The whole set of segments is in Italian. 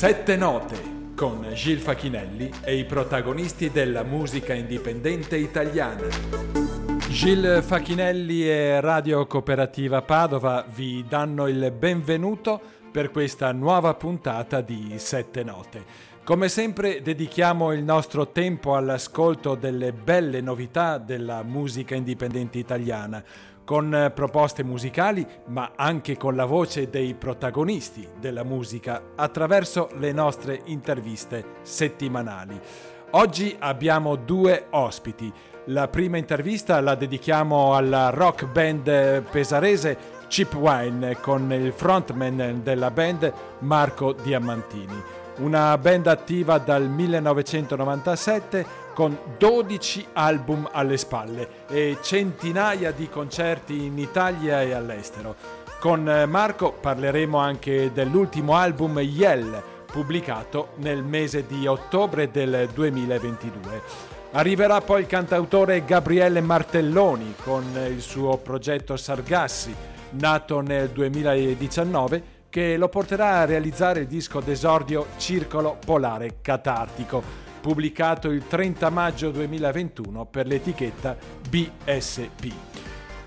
Sette note con Gil Facchinelli e i protagonisti della musica indipendente italiana. Gil Facchinelli e Radio Cooperativa Padova vi danno il benvenuto per questa nuova puntata di Sette Note. Come sempre dedichiamo il nostro tempo all'ascolto delle belle novità della musica indipendente italiana con eh, proposte musicali, ma anche con la voce dei protagonisti della musica attraverso le nostre interviste settimanali. Oggi abbiamo due ospiti. La prima intervista la dedichiamo alla rock band pesarese Chip Wine con il frontman della band Marco Diamantini. Una band attiva dal 1997 con 12 album alle spalle e centinaia di concerti in Italia e all'estero. Con Marco parleremo anche dell'ultimo album Yell, pubblicato nel mese di ottobre del 2022. Arriverà poi il cantautore Gabriele Martelloni con il suo progetto Sargassi, nato nel 2019, che lo porterà a realizzare il disco d'esordio Circolo Polare Catartico pubblicato il 30 maggio 2021 per l'etichetta BSP.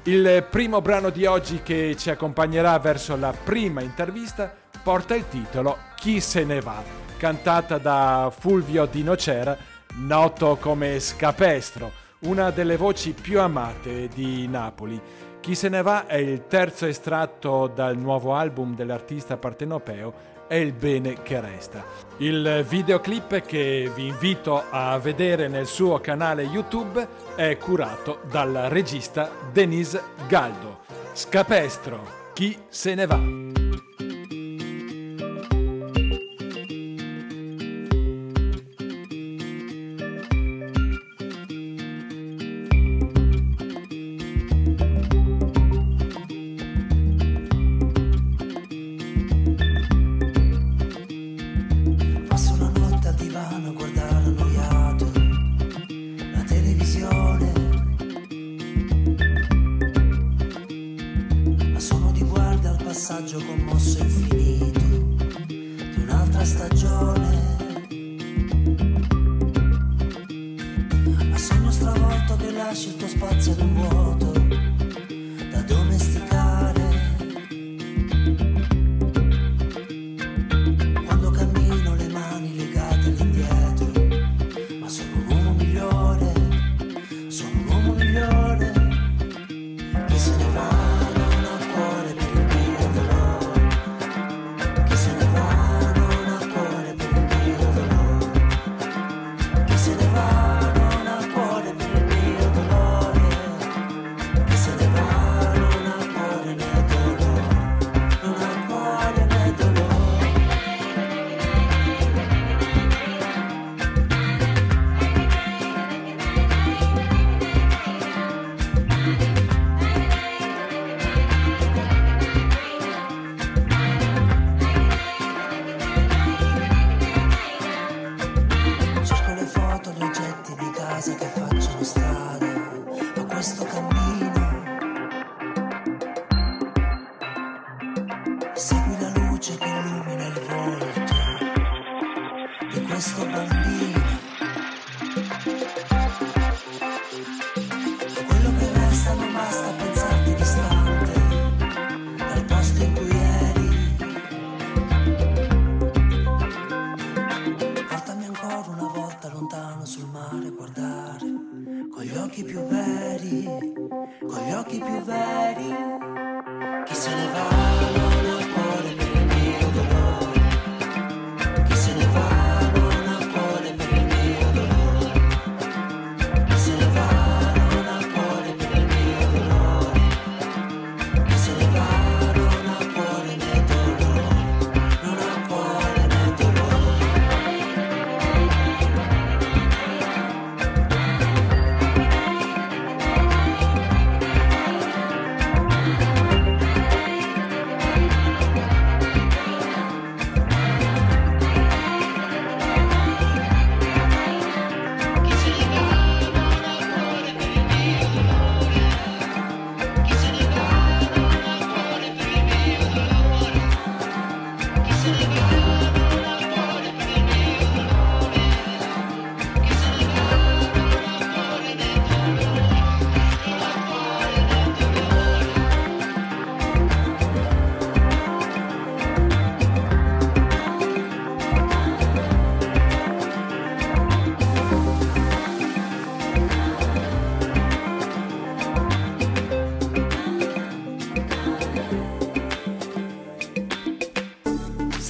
Il primo brano di oggi che ci accompagnerà verso la prima intervista porta il titolo Chi se ne va, cantata da Fulvio Di Nocera, noto come Scapestro, una delle voci più amate di Napoli. Chi se ne va è il terzo estratto dal nuovo album dell'artista partenopeo è il bene che resta. Il videoclip che vi invito a vedere nel suo canale YouTube è curato dal regista Denise Galdo. Scapestro, chi se ne va?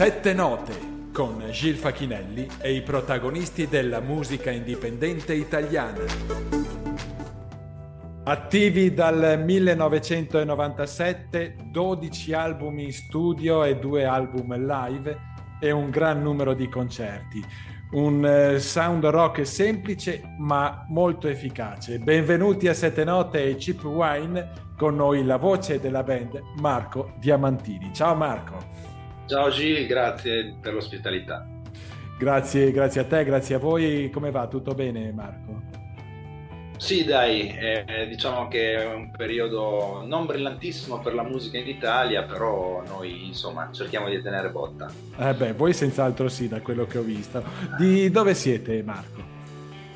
Sette note con Gil Facchinelli e i protagonisti della musica indipendente italiana. Attivi dal 1997, 12 album in studio e due album live e un gran numero di concerti. Un eh, sound rock semplice ma molto efficace. Benvenuti a Sette Note e Chip Wine, con noi la voce della band Marco Diamantini. Ciao Marco. Ciao Gil, grazie per l'ospitalità. Grazie, grazie a te, grazie a voi. Come va? Tutto bene Marco? Sì, dai, eh, diciamo che è un periodo non brillantissimo per la musica in Italia, però noi insomma cerchiamo di tenere botta. Eh beh, voi senz'altro sì, da quello che ho visto. Di dove siete Marco?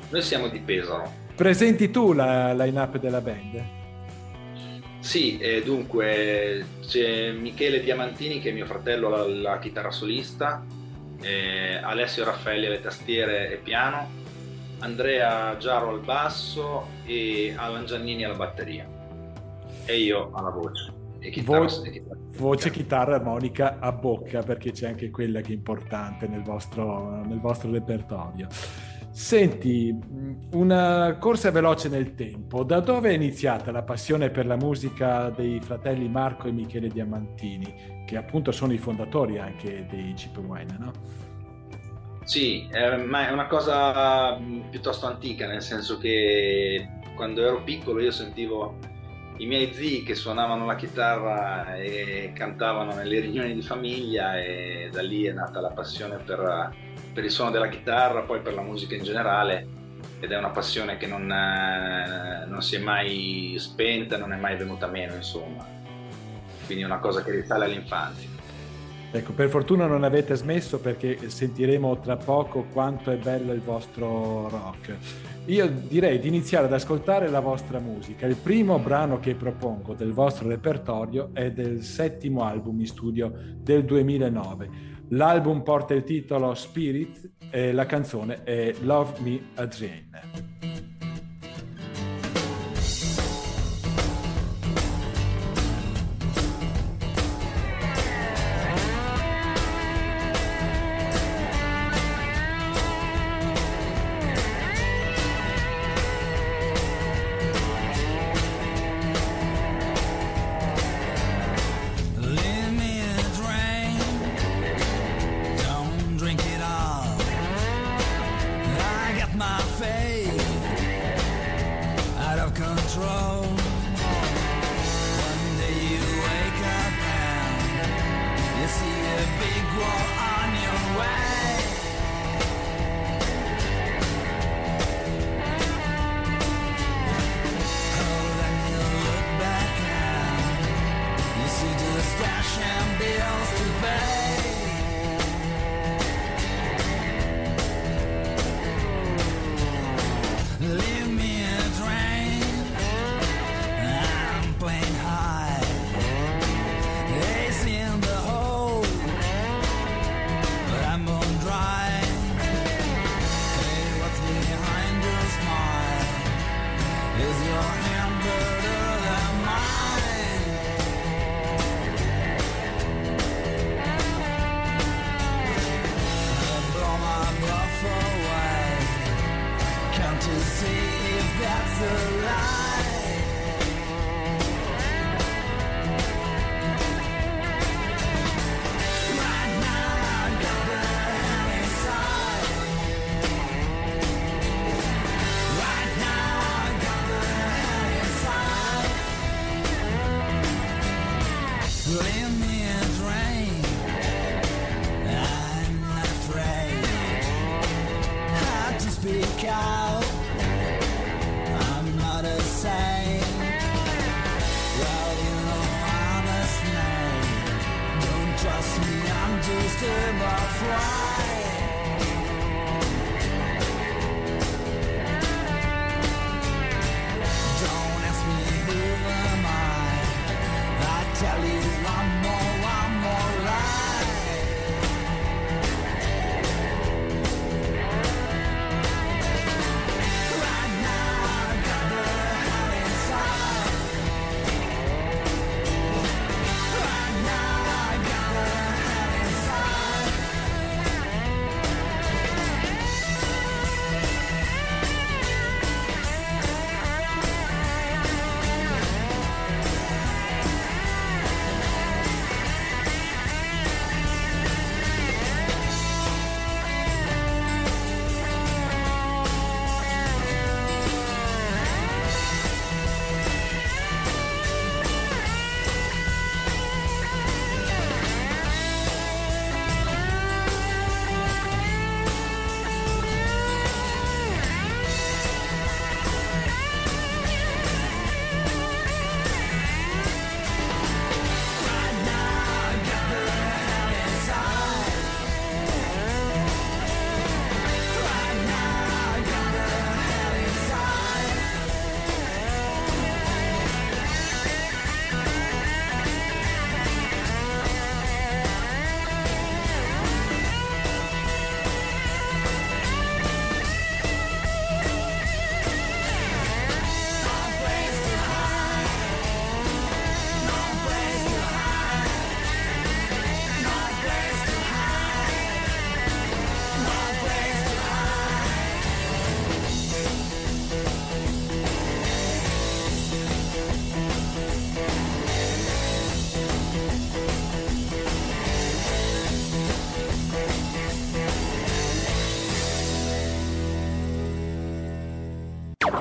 Noi siamo di Pesaro. Presenti tu la line-up della band? Sì, eh, dunque c'è Michele Diamantini che è mio fratello la, la chitarra solista, eh, Alessio Raffaelli alle tastiere e piano, Andrea Giaro al basso e Alan Giannini alla batteria e io alla voce. E chitarra, Vo- e chitarra. Voce, chitarra, armonica a bocca perché c'è anche quella che è importante nel vostro, nel vostro repertorio. Senti, una corsa veloce nel tempo. Da dove è iniziata la passione per la musica dei fratelli Marco e Michele Diamantini, che appunto sono i fondatori anche dei Chip Wine, no? Sì, eh, ma è una cosa piuttosto antica, nel senso che quando ero piccolo io sentivo i miei zii che suonavano la chitarra e cantavano nelle riunioni di famiglia e da lì è nata la passione per per il suono della chitarra, poi per la musica in generale ed è una passione che non, eh, non si è mai spenta, non è mai venuta meno, insomma. Quindi è una cosa che risale all'infanzia. Ecco, per fortuna non avete smesso perché sentiremo tra poco quanto è bello il vostro rock. Io direi di iniziare ad ascoltare la vostra musica. Il primo brano che propongo del vostro repertorio è del settimo album in studio del 2009. L'album porta il titolo Spirit e la canzone è Love Me a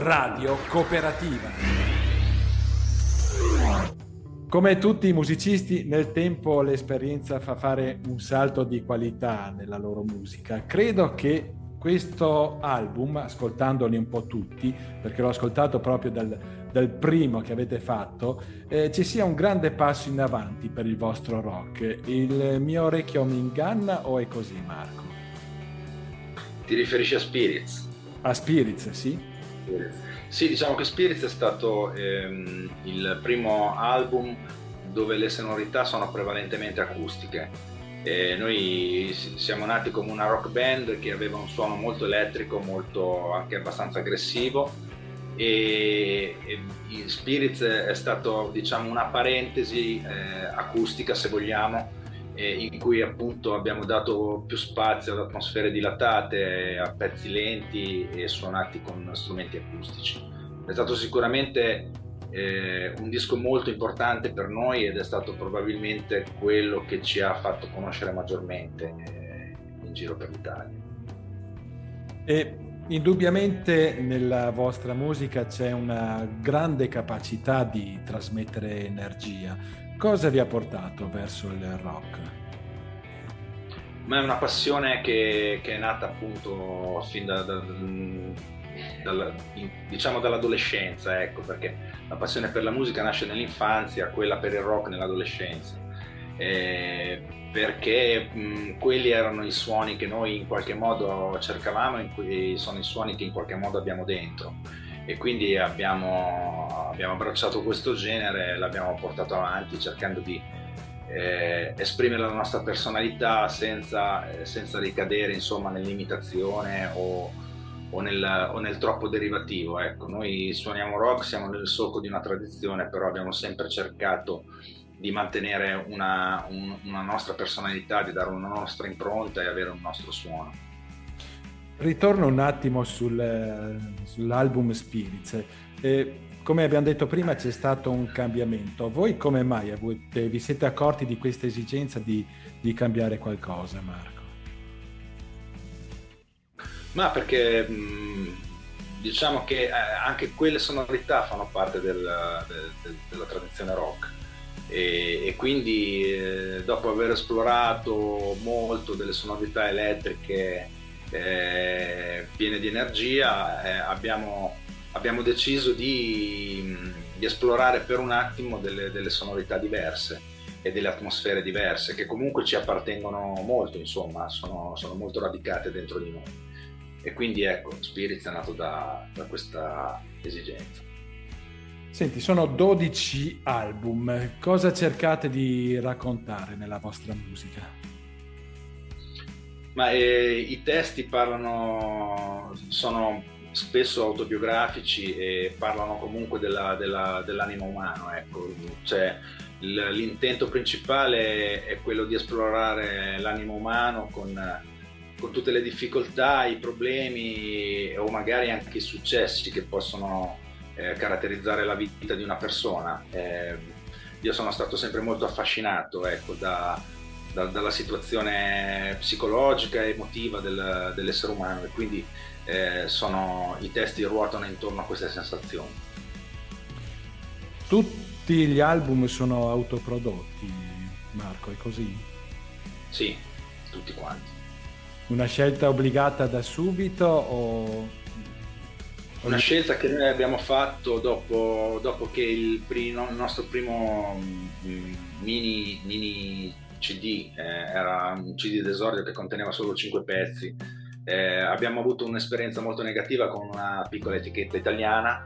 Radio Cooperativa. Come tutti i musicisti, nel tempo l'esperienza fa fare un salto di qualità nella loro musica. Credo che questo album, ascoltandoli un po' tutti, perché l'ho ascoltato proprio dal, dal primo che avete fatto, eh, ci sia un grande passo in avanti per il vostro rock. Il mio orecchio mi inganna o è così, Marco? Ti riferisci a Spirits? A Spirits, sì. Sì, diciamo che Spirits è stato ehm, il primo album dove le sonorità sono prevalentemente acustiche. E noi siamo nati come una rock band che aveva un suono molto elettrico, molto anche abbastanza aggressivo. E, e Spirits è stato diciamo una parentesi eh, acustica se vogliamo eh, in cui appunto abbiamo dato più spazio ad atmosfere dilatate, a pezzi lenti e suonati con strumenti acustici. È stato sicuramente eh, un disco molto importante per noi ed è stato probabilmente quello che ci ha fatto conoscere maggiormente eh, in giro per l'Italia. E indubbiamente nella vostra musica c'è una grande capacità di trasmettere energia. Cosa vi ha portato verso il rock? Ma è una passione che, che è nata appunto fin da, da dal, diciamo dall'adolescenza, ecco, perché la passione per la musica nasce nell'infanzia, quella per il rock nell'adolescenza. Eh, perché mh, quelli erano i suoni che noi in qualche modo cercavamo e sono i suoni che in qualche modo abbiamo dentro e quindi abbiamo, abbiamo abbracciato questo genere, l'abbiamo portato avanti cercando di eh, esprimere la nostra personalità senza, eh, senza ricadere insomma, nell'imitazione o, o nel, o nel troppo derivativo. Ecco, noi suoniamo rock, siamo nel solco di una tradizione, però abbiamo sempre cercato di mantenere una, un, una nostra personalità, di dare una nostra impronta e avere un nostro suono. Ritorno un attimo sul, sull'album Spirits. Eh, come abbiamo detto prima c'è stato un cambiamento. Voi come mai avete, vi siete accorti di questa esigenza di, di cambiare qualcosa, Marco? Ma perché diciamo che eh, anche quelle sonorità fanno parte del, del, del, della tradizione rock e, e quindi eh, dopo aver esplorato molto delle sonorità elettriche eh, piene di energia eh, abbiamo, abbiamo, deciso di, di, esplorare per un attimo delle, delle sonorità diverse e delle atmosfere diverse che comunque ci appartengono molto, insomma, sono, sono molto radicate dentro di noi. E quindi ecco, Spirits è nato da, da questa esigenza. Senti, sono 12 album, cosa cercate di raccontare nella vostra musica? Ma eh, i testi parlano, sono spesso autobiografici e parlano comunque della, della, dell'animo umano, ecco. cioè, l'intento principale è quello di esplorare l'animo umano con con tutte le difficoltà, i problemi o magari anche i successi che possono eh, caratterizzare la vita di una persona. Eh, io sono stato sempre molto affascinato ecco, da, da, dalla situazione psicologica e emotiva del, dell'essere umano e quindi eh, sono, i testi ruotano intorno a queste sensazioni. Tutti gli album sono autoprodotti, Marco, è così? Sì, tutti quanti. Una scelta obbligata da subito o... Una scelta che noi abbiamo fatto dopo, dopo che il, primo, il, nostro primo mm, mini, mini CD eh, era un CD d'esordio che conteneva solo 5 pezzi. Eh, abbiamo avuto un'esperienza molto negativa con una piccola etichetta italiana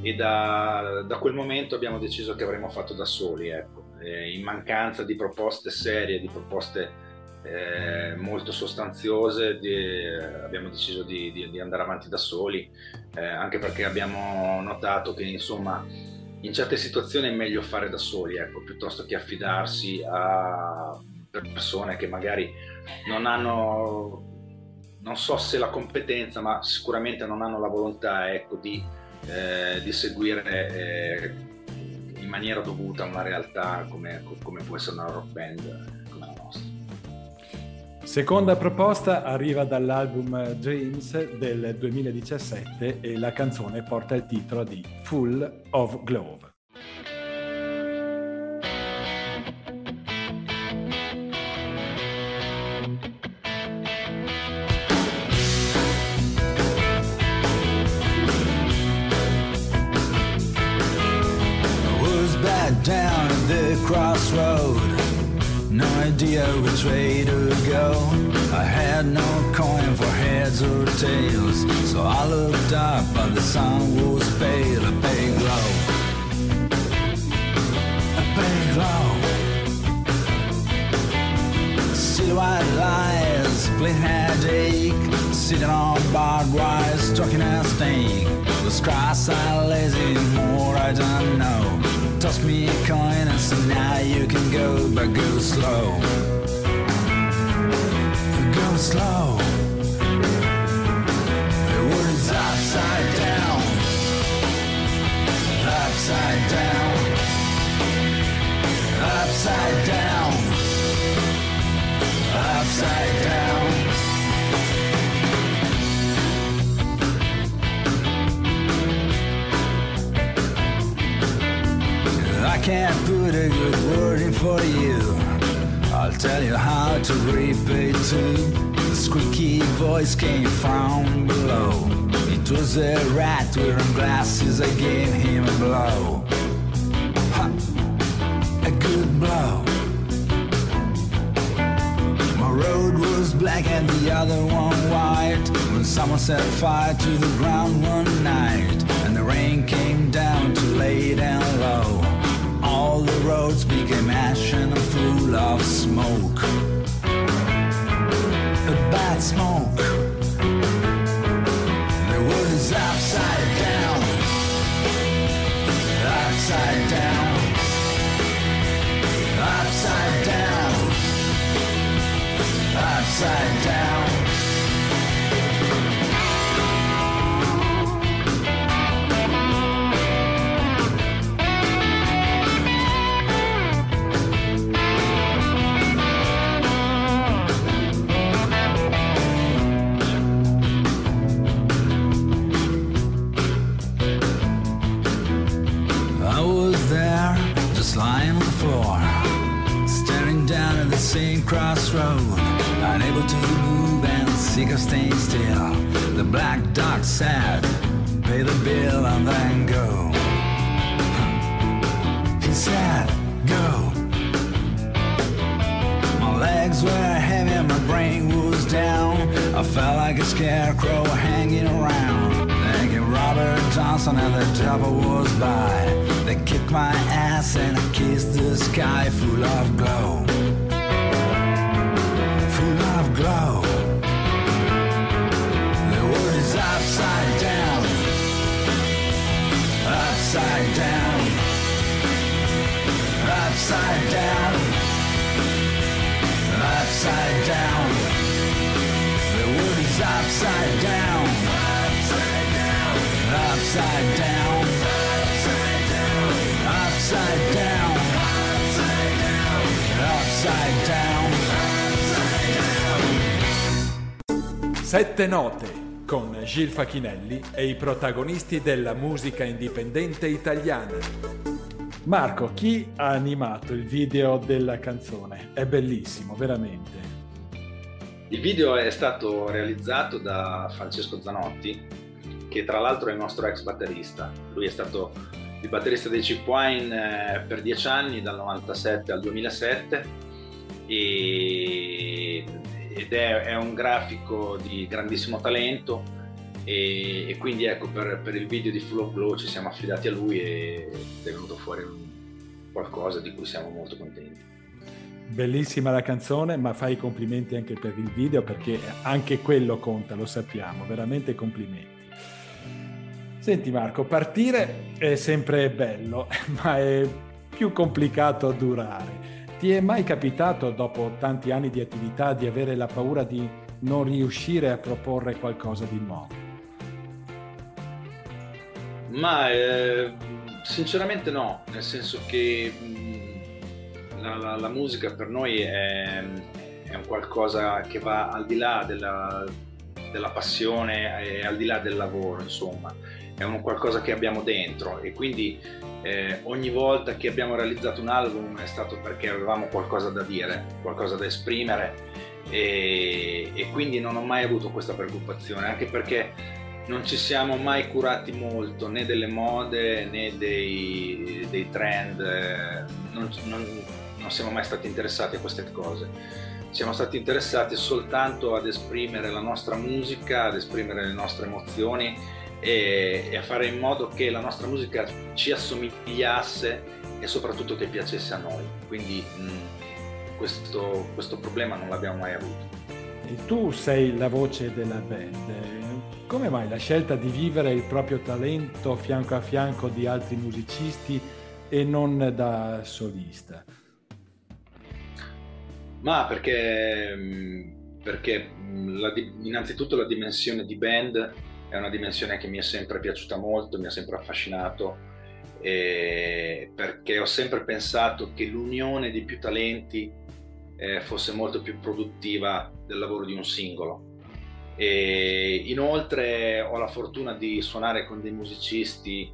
e da, da quel momento abbiamo deciso che avremmo fatto da soli. Ecco. Eh, in mancanza di proposte serie, di proposte eh, molto sostanziose, di, eh, abbiamo deciso di, di, di, andare avanti da soli, eh, anche perché abbiamo notato che insomma in certe situazioni è meglio fare da soli, ecco, piuttosto che affidarsi a persone che magari non hanno, non so se la competenza, ma sicuramente non hanno la volontà ecco, di, eh, di seguire eh, in maniera dovuta una realtà come, come può essere una rock band. Seconda proposta arriva dall'album Dreams del 2017 e la canzone porta il titolo di Full of Glove. No idea which way to go. I had no coin for heads or tails, so I looked up, but the sun was pale, a big glow. A big glow. Silhouette lies, split headache, sitting on barbed wire, talking a snake. The cross-eyed, lazy, more I don't know. Toss me a coin and so now you can go, but go slow. Go slow. The world's upside down. Upside down. Upside down. Upside down. Can't put a good word in for you. I'll tell you how to repay too. The squeaky voice came from below. It was a rat wearing glasses. I gave him a blow. Ha! A good blow. My road was black and the other one white. When someone set fire to the ground one night, and the rain came down to lay down low all the roads became ash and full of smoke. A bad smoke. The world is upside down. Upside down. Upside down. Upside down. Move and sick of staying still. The black dog said, pay the bill and then go. He said, go. My legs were heavy, my brain was down. I felt like a scarecrow hanging around. Thinking Robert Johnson and the devil was by. They kicked my ass and I kissed the sky full of glow. Upside down, upside down, upside down. The world is upside down, upside down, upside down, upside down, upside down, upside down. Sette note Gil Facchinelli e i protagonisti della musica indipendente italiana. Marco, chi ha animato il video della canzone? È bellissimo, veramente. Il video è stato realizzato da Francesco Zanotti, che tra l'altro è il nostro ex batterista. Lui è stato il batterista dei Chip Wine eh, per dieci anni, dal 97 al 2007 e ed è, è, un grafico di grandissimo talento e, e quindi ecco per, per, il video di Full of Glow ci siamo affidati a lui e è venuto fuori qualcosa di cui siamo molto contenti. Bellissima la canzone, ma fai i complimenti anche per il video perché anche quello conta, lo sappiamo, veramente complimenti. Senti Marco, partire è sempre bello, ma è più complicato durare. Ti è mai capitato, dopo tanti anni di attività, di avere la paura di non riuscire a proporre qualcosa di nuovo? Ma eh, sinceramente no, nel senso che mh, mm, la, la, la, musica per noi è, è un qualcosa che va al di là della, della passione e al di là del lavoro, insomma, è un qualcosa che abbiamo dentro e quindi eh, ogni volta che abbiamo realizzato un album è stato perché avevamo qualcosa da dire, qualcosa da esprimere e, e quindi non ho mai avuto questa preoccupazione, anche perché non ci siamo mai curati molto né delle mode né dei, dei trend, eh, non, non, non, siamo mai stati interessati a queste cose. Siamo stati interessati soltanto ad esprimere la nostra musica, ad esprimere le nostre emozioni e, e a fare in modo che la nostra musica ci assomigliasse e soprattutto che piacesse a noi. Quindi mh, questo, questo problema non l'abbiamo mai avuto. E tu sei la voce della band. Come mai la scelta di vivere il proprio talento fianco a fianco di altri musicisti e non da solista? Ma perché, perché la, innanzitutto la dimensione di band è una dimensione che mi è sempre piaciuta molto, mi ha sempre affascinato, perché ho sempre pensato che l'unione di più talenti eh, fosse molto più produttiva del lavoro di un singolo. E inoltre ho la fortuna di suonare con dei musicisti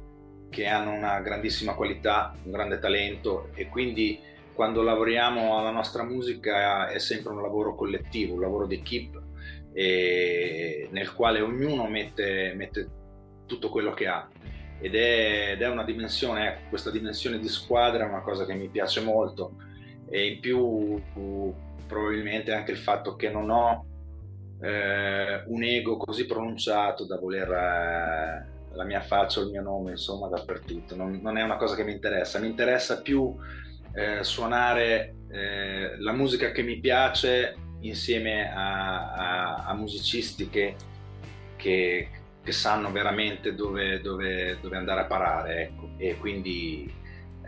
che hanno una grandissima qualità, un grande talento e quindi quando lavoriamo alla nostra musica è sempre un lavoro collettivo, un lavoro di equip nel quale ognuno mette, mette, tutto quello che ha. Ed è, ed è una dimensione, ecco, questa dimensione di squadra è una cosa che mi piace molto. E in più probabilmente anche il fatto che non ho eh, un ego così pronunciato da voler eh, la mia faccia o il mio nome insomma dappertutto, non, non, è una cosa che mi interessa, mi interessa più eh, suonare eh, la musica che mi piace insieme a, a, a musicisti che, che, che, sanno veramente dove, dove, dove andare a parare ecco. e quindi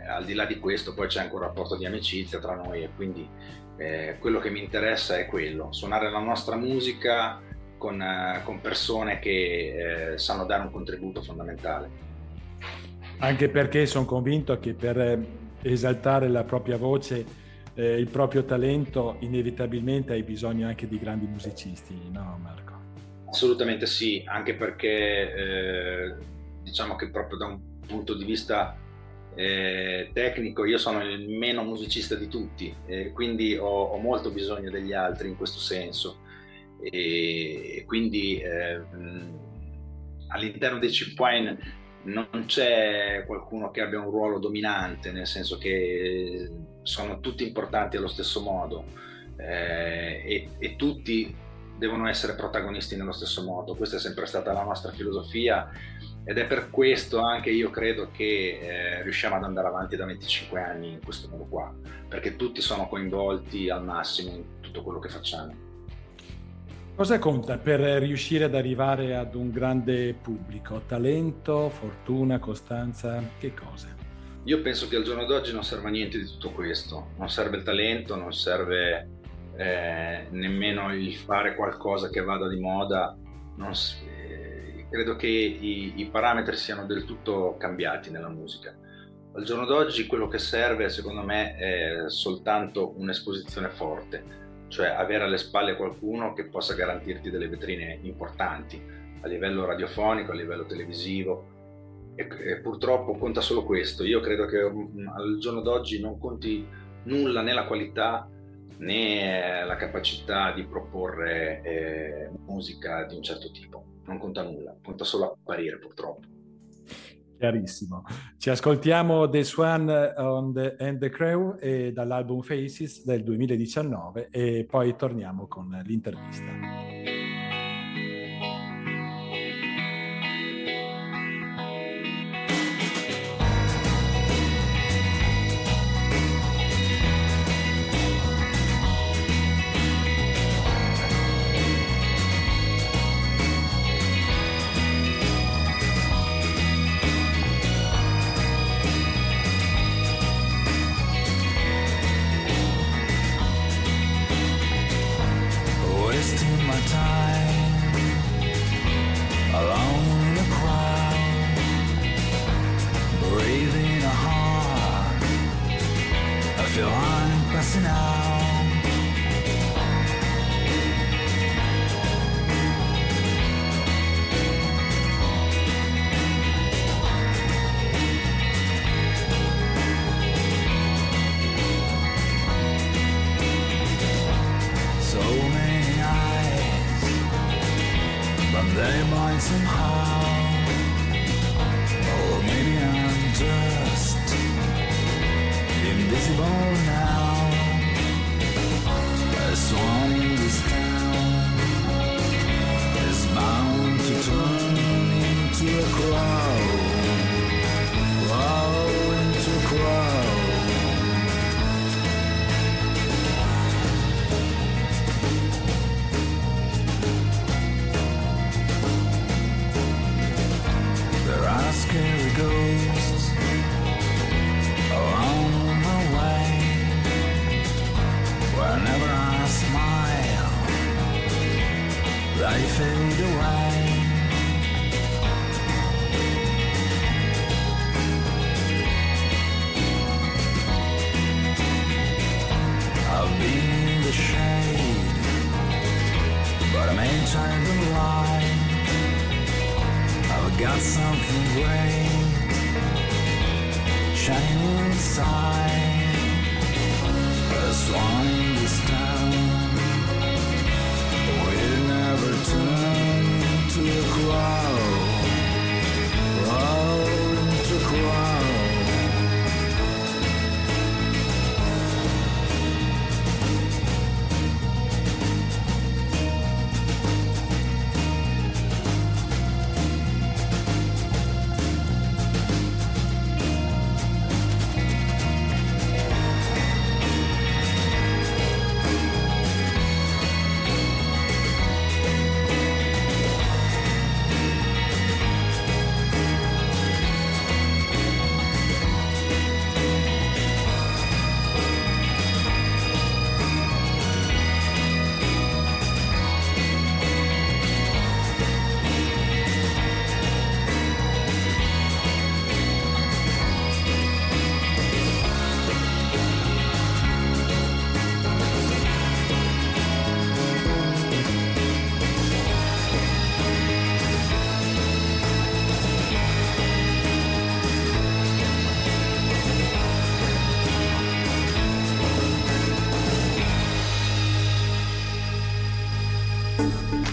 al di là di questo poi c'è anche un rapporto di amicizia tra noi e quindi eh, quello che mi interessa è quello, suonare la nostra musica con, eh, con persone che eh, sanno dare un contributo fondamentale. Anche perché sono convinto che per eh, esaltare la propria voce, eh, il proprio talento, inevitabilmente hai bisogno anche di grandi musicisti, no Marco? Assolutamente sì, anche perché eh, diciamo che proprio da un punto di vista eh, tecnico io sono il meno musicista di tutti, eh, quindi ho, ho, molto bisogno degli altri in questo senso. E, quindi eh, all'interno dei chip wine non c'è qualcuno che abbia un ruolo dominante, nel senso che sono tutti importanti allo stesso modo eh, e, e, tutti devono essere protagonisti nello stesso modo. Questa è sempre stata la nostra filosofia ed è per questo anche io credo che eh, riusciamo ad andare avanti da 25 anni in questo modo qua, perché tutti sono coinvolti al massimo in tutto quello che facciamo. Cosa conta per riuscire ad arrivare ad un grande pubblico? Talento, fortuna, costanza? Che cose? Io penso che al giorno d'oggi non serva niente di tutto questo. Non serve il talento, non serve eh, nemmeno il fare qualcosa che vada di moda. Non, eh, credo che i, i parametri siano del tutto cambiati nella musica. Al giorno d'oggi quello che serve, secondo me, è soltanto un'esposizione forte cioè avere alle spalle qualcuno che possa garantirti delle vetrine importanti a livello radiofonico, a livello televisivo. E, purtroppo conta solo questo. Io credo che mm, al giorno d'oggi non conti nulla né la qualità né la capacità di proporre eh, musica di un certo tipo. Non conta nulla, conta solo apparire purtroppo. Chiarissimo. Ci ascoltiamo The Swan the, and the Crow e dall'album Faces del 2019 e poi torniamo con l'intervista.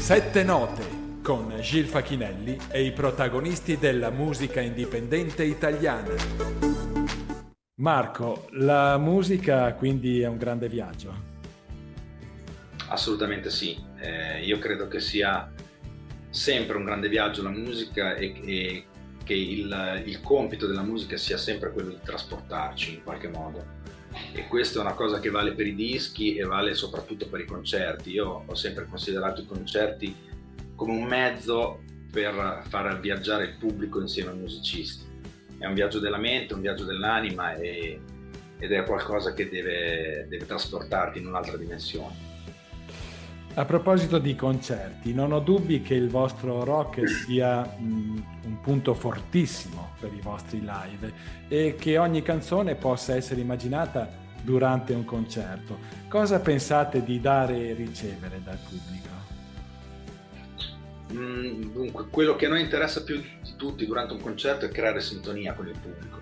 Sette note con Gil Facchinelli e i protagonisti della musica indipendente italiana. Marco, la musica quindi è un grande viaggio. Assolutamente sì, Eh, io credo che sia sempre un grande viaggio la musica e, e che il, il compito della musica sia sempre quello di trasportarci in qualche modo. E questa è una cosa che vale per i dischi e vale soprattutto per i concerti. Io ho sempre considerato i concerti come un mezzo per far viaggiare il pubblico insieme ai musicisti. È un viaggio della mente, un viaggio dell'anima e- ed è qualcosa che deve, deve trasportarti in un'altra dimensione. A proposito di concerti, non ho dubbi che il vostro rock sia un punto fortissimo per i vostri live e che ogni canzone possa essere immaginata durante un concerto. Cosa pensate di dare e ricevere dal pubblico? Mm, Dunque, quello che a noi interessa più di tutti durante un concerto è creare sintonia con il pubblico.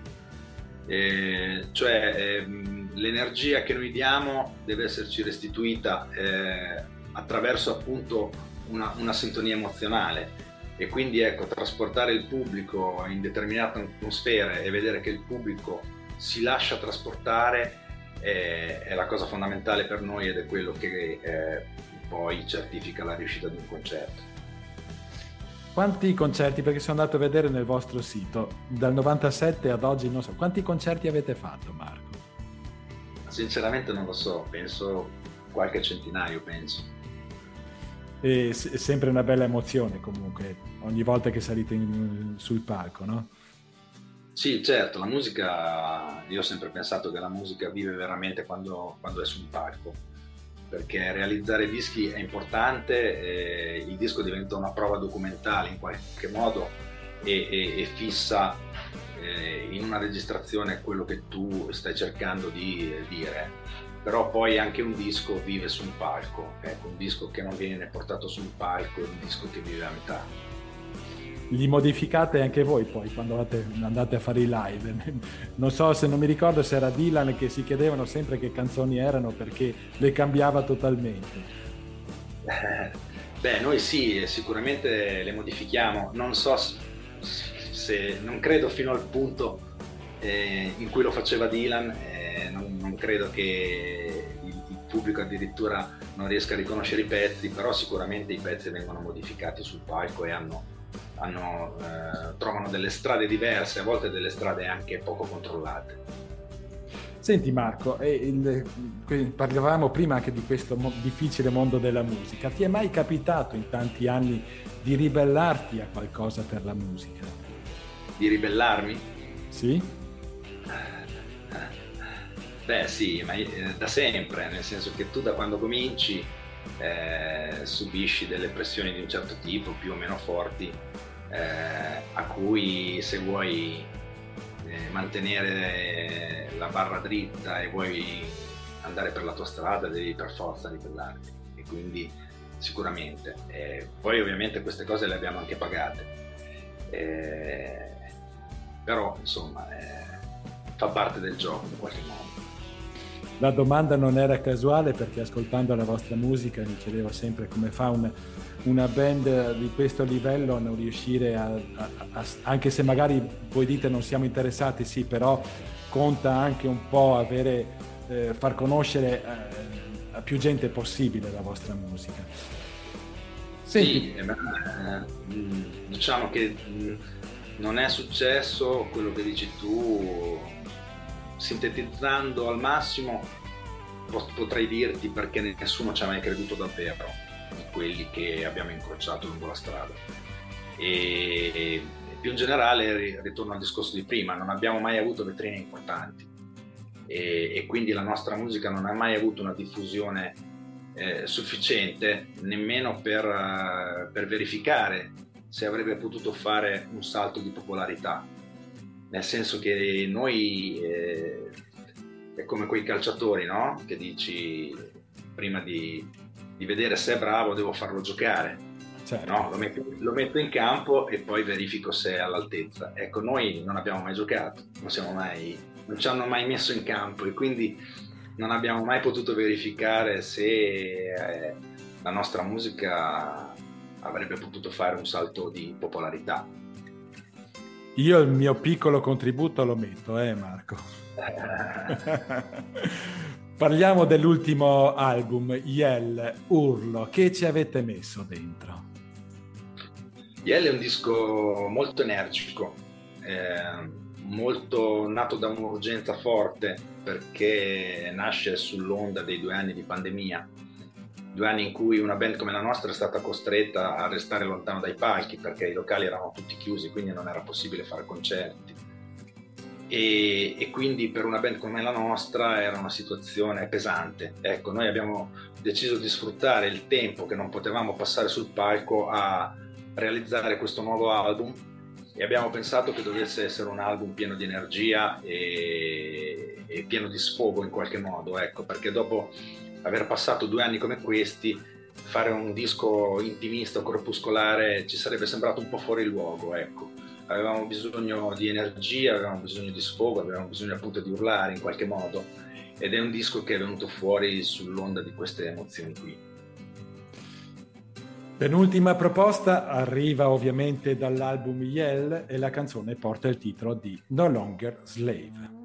Eh, cioè ehm, l'energia che noi diamo deve esserci restituita eh, attraverso appunto una, una sintonia emozionale e quindi ecco trasportare il pubblico in determinate atmosfere e vedere che il pubblico si lascia trasportare eh, è la cosa fondamentale per noi ed è quello che eh, poi certifica la riuscita di un concerto. Quanti concerti, perché sono andato a vedere nel vostro sito, dal 97 ad oggi non so, quanti concerti avete fatto Marco? Sinceramente non lo so, penso qualche centinaio, penso. È sempre una bella emozione comunque, ogni volta che salite in- sul palco, no? Sì, certo, la musica, io ho sempre pensato che la musica vive veramente quando, quando è sul palco, perché realizzare dischi è importante, il disco diventa una prova documentale in qualche modo e, e- e fissa eh, in una registrazione quello che tu stai cercando di eh, dire, però poi anche un disco vive su un palco, ecco, un disco che non viene portato sul palco è un disco che vive a metà. Li modificate anche voi poi quando andate, andate a fare i live. Non so se non mi ricordo se era Dylan che si chiedevano sempre che canzoni erano perché le cambiava totalmente. Beh, noi sì, sicuramente le modifichiamo. Non so se, non credo fino al punto eh, in cui lo faceva Dylan, eh, non, non, credo che il, il, pubblico addirittura non riesca a riconoscere i pezzi, però sicuramente i pezzi vengono modificati sul palco e hanno, hanno, eh, trovano delle strade diverse, a volte delle strade anche poco controllate. Senti Marco, il, parlavamo prima anche di questo difficile mondo della musica. Ti è mai capitato in tanti anni di ribellarti a qualcosa per la musica? Di ribellarmi? Sì. Beh sì, ma eh, da sempre, nel senso che tu da quando cominci eh, subisci delle pressioni di un certo tipo, più o meno forti, eh, a cui se vuoi eh, mantenere la barra dritta e vuoi andare per la tua strada devi per forza ribellarti e quindi sicuramente. Eh, poi ovviamente queste cose le abbiamo anche pagate, eh, però insomma eh, fa parte del gioco in qualche modo. La domanda non era casuale perché ascoltando la vostra musica mi chiedevo sempre come fa un una band di questo livello a non riuscire a, a, a, anche se magari voi dite non siamo interessati, sì, però conta anche un po' avere, eh, far conoscere eh, a più gente possibile la vostra musica. Senti. Sì, eh, mm, diciamo che mm, non è successo quello che dici tu, sintetizzando al massimo potrei dirti perché nessuno ci ha mai creduto davvero di quelli che abbiamo incrociato lungo la strada. E più in generale, ritorno al discorso di prima, non abbiamo mai avuto vetrine importanti e, e quindi la nostra musica non ha mai avuto una diffusione eh, sufficiente nemmeno per, per verificare se avrebbe potuto fare un salto di popolarità. Nel senso che noi eh, è come quei calciatori, no? Che dici prima di, di vedere se è bravo devo farlo giocare. Certo. No, lo, metto, lo, metto, in campo e poi verifico se è all'altezza. Ecco, noi non abbiamo mai giocato, non, mai, non ci hanno mai messo in campo e quindi non abbiamo mai potuto verificare se eh, la nostra musica avrebbe potuto fare un salto di popolarità. Io il mio piccolo contributo lo metto, eh Marco. Parliamo dell'ultimo album, Yell, Urlo, che ci avete messo dentro? Yell è un disco molto energico, eh, molto nato da un'urgenza forte perché nasce sull'onda dei due anni di pandemia, due anni in cui una band come la nostra è stata costretta a restare lontano dai palchi perché i locali erano tutti chiusi, quindi non era possibile fare concerti e, e, quindi per una band come la nostra era una situazione pesante. Ecco, noi abbiamo deciso di sfruttare il tempo che non potevamo passare sul palco a realizzare questo nuovo album e abbiamo pensato che dovesse essere un album pieno di energia e, e pieno di sfogo in qualche modo, ecco, perché dopo aver passato due anni come questi fare un disco intimista corpuscolare ci sarebbe sembrato un po' fuori luogo, ecco avevamo bisogno di energia, avevamo bisogno di sfogo, avevamo bisogno appunto di urlare in qualche modo ed è un disco che è venuto fuori sull'onda di queste emozioni qui. Penultima proposta arriva ovviamente dall'album Yell e la canzone porta il titolo di No Longer Slave.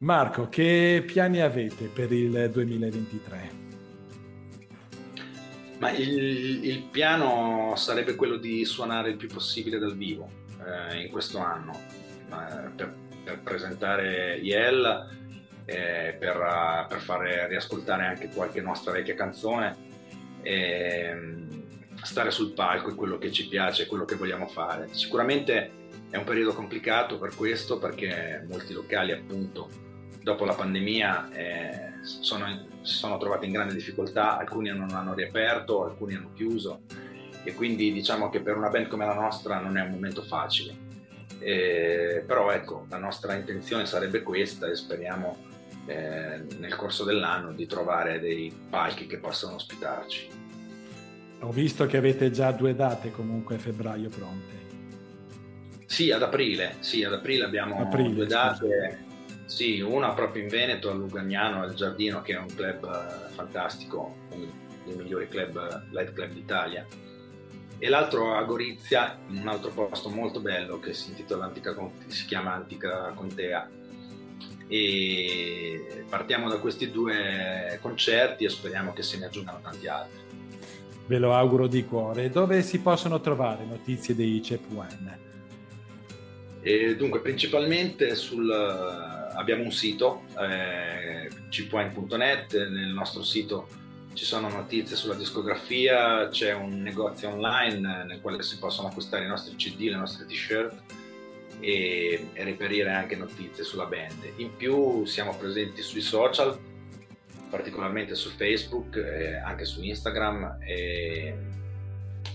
Marco, che piani avete per il 2023? Ma il, il piano sarebbe quello di suonare il più possibile dal vivo eh, in questo anno, eh, per, per presentare Yel, eh, per, per fare riascoltare anche qualche nostra vecchia canzone. E, stare sul palco è quello che ci piace, è quello che vogliamo fare. Sicuramente è un periodo complicato per questo perché molti locali appunto dopo la pandemia eh, sono, si sono trovati in grande difficoltà, alcuni non hanno riaperto, alcuni hanno chiuso e quindi diciamo che per una band come la nostra non è un momento facile. Eh, però ecco, la nostra intenzione sarebbe questa e speriamo eh, nel corso dell'anno di trovare dei palchi che possano ospitarci. Ho visto che avete già due date comunque a febbraio pronte. Sì, ad aprile, sì, ad aprile abbiamo Aprile, due date. Sì, una proprio in Veneto, a Lugagnano, al Giardino, che è un club eh, fantastico, uno dei migliori club, light club d'Italia. E l'altro a Gorizia, in un altro posto molto bello che si intitola Antica si chiama Antica Contea. E partiamo da questi due concerti e speriamo che se ne aggiungano tanti altri. Ve lo auguro di cuore. Dove si possono trovare notizie dei CEP One? E dunque, principalmente sul, abbiamo un sito, eh, cipwine.net, nel nostro sito ci sono notizie sulla discografia, c'è un negozio online nel quale si possono acquistare i nostri CD, le nostre t-shirt e, e reperire anche notizie sulla band. In più siamo presenti sui social, particolarmente su Facebook, e anche su Instagram e,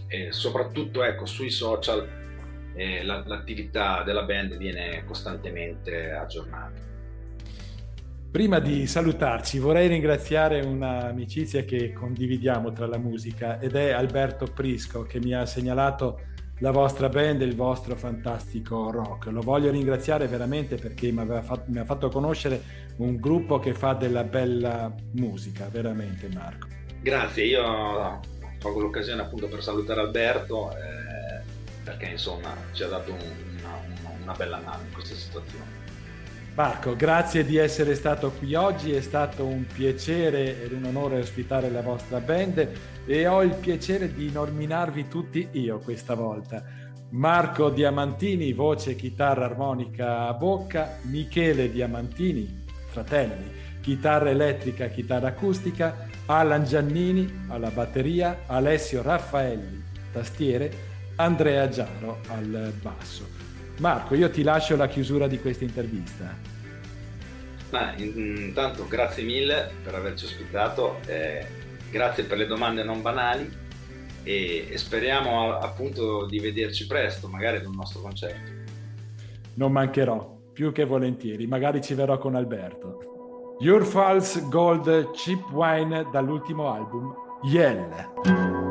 e soprattutto ecco, sui social eh, la- l'attività della band viene costantemente aggiornata. Prima di salutarci vorrei ringraziare un'amicizia che condividiamo tra la musica ed è Alberto Prisco che mi ha segnalato la vostra band e il vostro fantastico rock. Lo voglio ringraziare veramente perché mi, fatto, mi ha fatto conoscere un gruppo che fa della bella musica, veramente Marco. Grazie, io colgo l'occasione appunto per salutare Alberto eh, perché insomma ci ha dato un- una- una bella mano in questa situazione. Marco, grazie di essere stato qui oggi, è stato un piacere ed un onore ospitare la vostra band e ho il piacere di nominarvi tutti io questa volta. Marco Diamantini, voce, chitarra, armonica a bocca, Michele Diamantini, fratelli, chitarra elettrica, chitarra acustica, Alan Giannini alla batteria, Alessio Raffaelli, tastiere, Andrea Giaro al basso. Marco, io ti lascio la chiusura di questa intervista. Ma in- intanto grazie mille per averci ospitato, eh, grazie per le domande non banali e, e speriamo a- appunto di vederci presto, magari ad un nostro concerto. Non mancherò, più che volentieri, magari ci verrò con Alberto. Your False Gold Cheap Wine dall'ultimo album, Yell.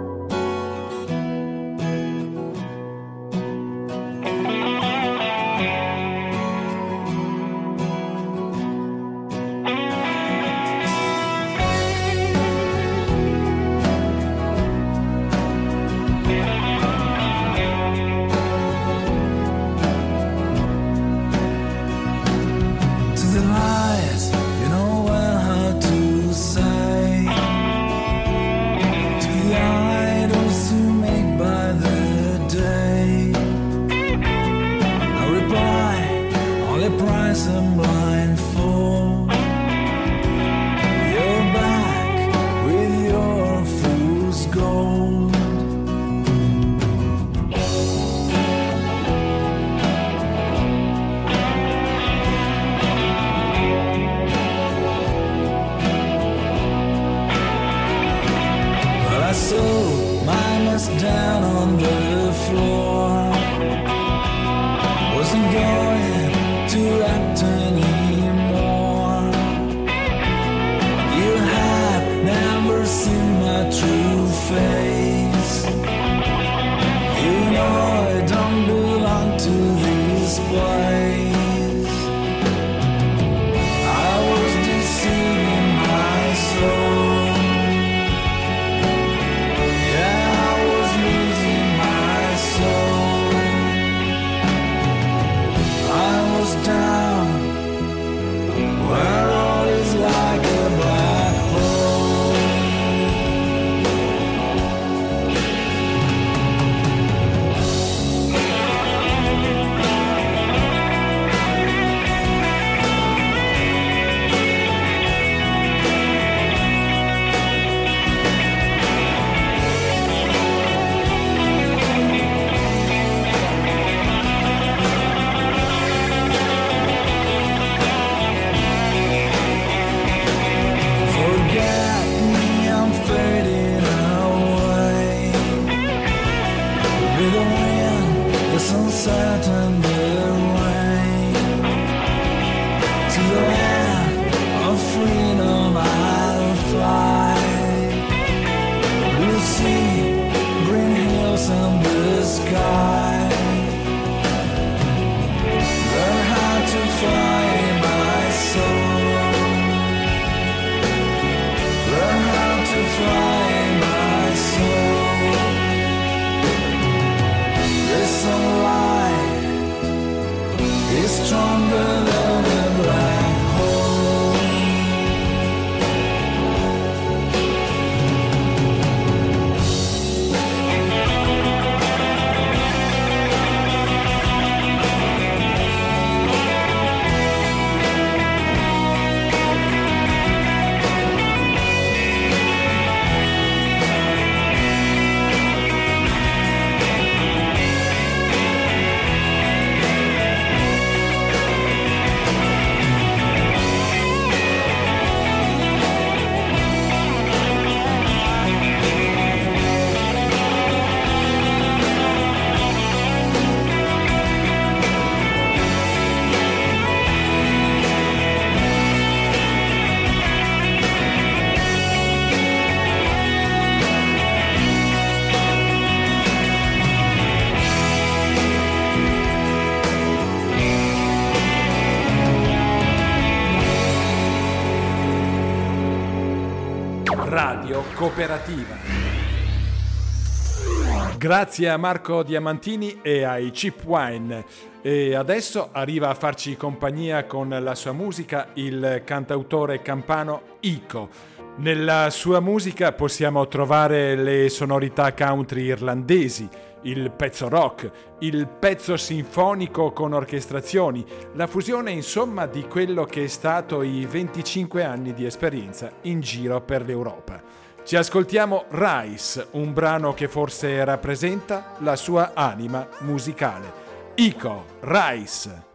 Cooperativa. Grazie a Marco Diamantini e ai Chip Wine. E adesso arriva a farci compagnia con la sua musica il cantautore campano Ico. Nella sua musica possiamo trovare le sonorità country irlandesi, il pezzo rock, il pezzo sinfonico con orchestrazioni, la fusione insomma di quello che è stato i 25 anni di esperienza in giro per l'Europa. Ci ascoltiamo Rice, un brano che forse rappresenta la sua anima musicale. Ico, Rice.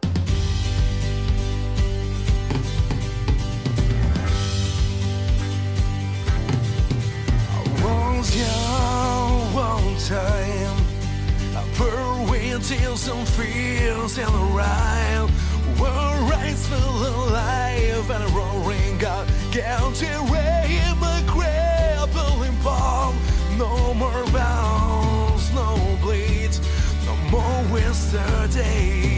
time I burn tears and fears and a rhyme One rise full alive and roaring God Guilty ray No more bounds, no bleeds, no more winter days.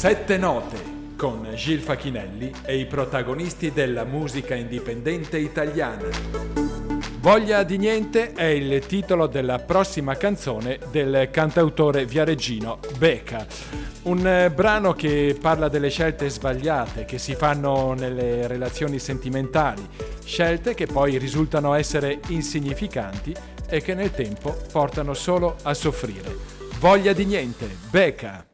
Sette note con Gil Facchinelli e i protagonisti della musica indipendente italiana. Voglia di niente è il titolo della prossima canzone del cantautore viareggino Beca. Un eh, brano che parla delle scelte sbagliate che si fanno nelle relazioni sentimentali, scelte che poi risultano essere insignificanti e che nel tempo portano solo a soffrire. Voglia di niente, Beca.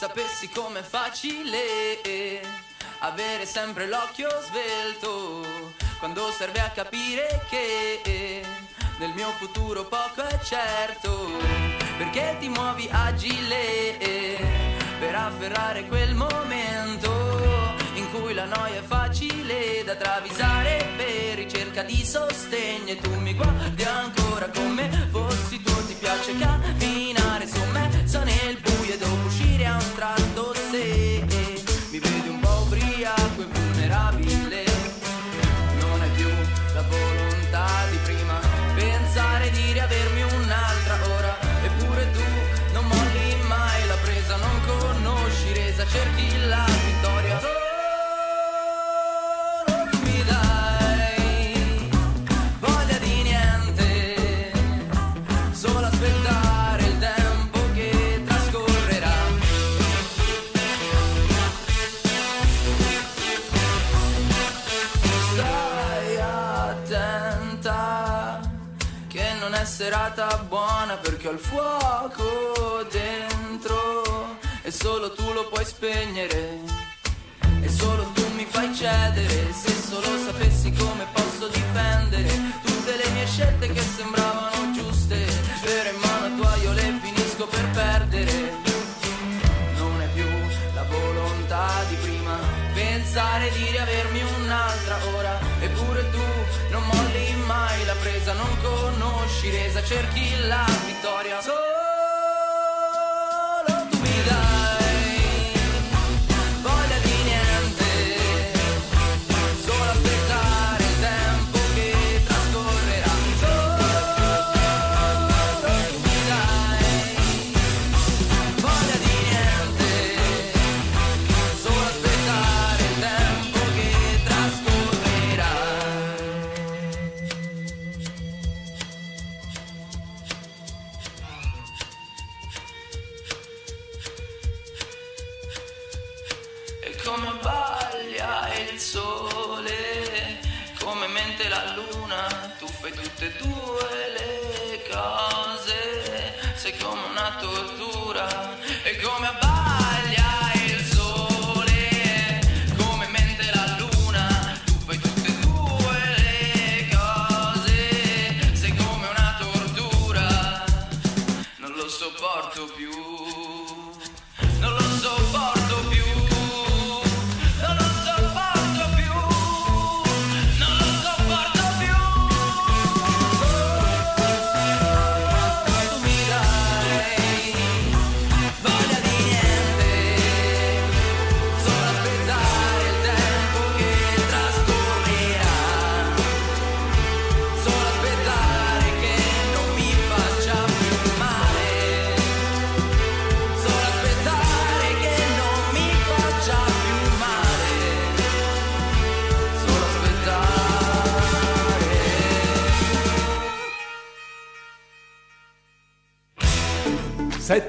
Sapessi com'è facile avere sempre l'occhio svelto quando serve a capire che nel mio futuro poco è certo. Perché ti muovi agile per afferrare quel momento in cui la noia è facile da travisare per ricerca di sostegno e tu mi guardi ancora come è serata buona perché ho il fuoco dentro e solo tu lo puoi spegnere. E solo tu mi fai cedere Se solo sapessi come posso difendere Tutte le mie scelte che sembravano giuste Per in mano tua io le finisco per perdere Non è più la volontà di prima Pensare di riavermi un'altra ora Eppure tu non molli mai la presa Non conosci resa, cerchi la vittoria. Solo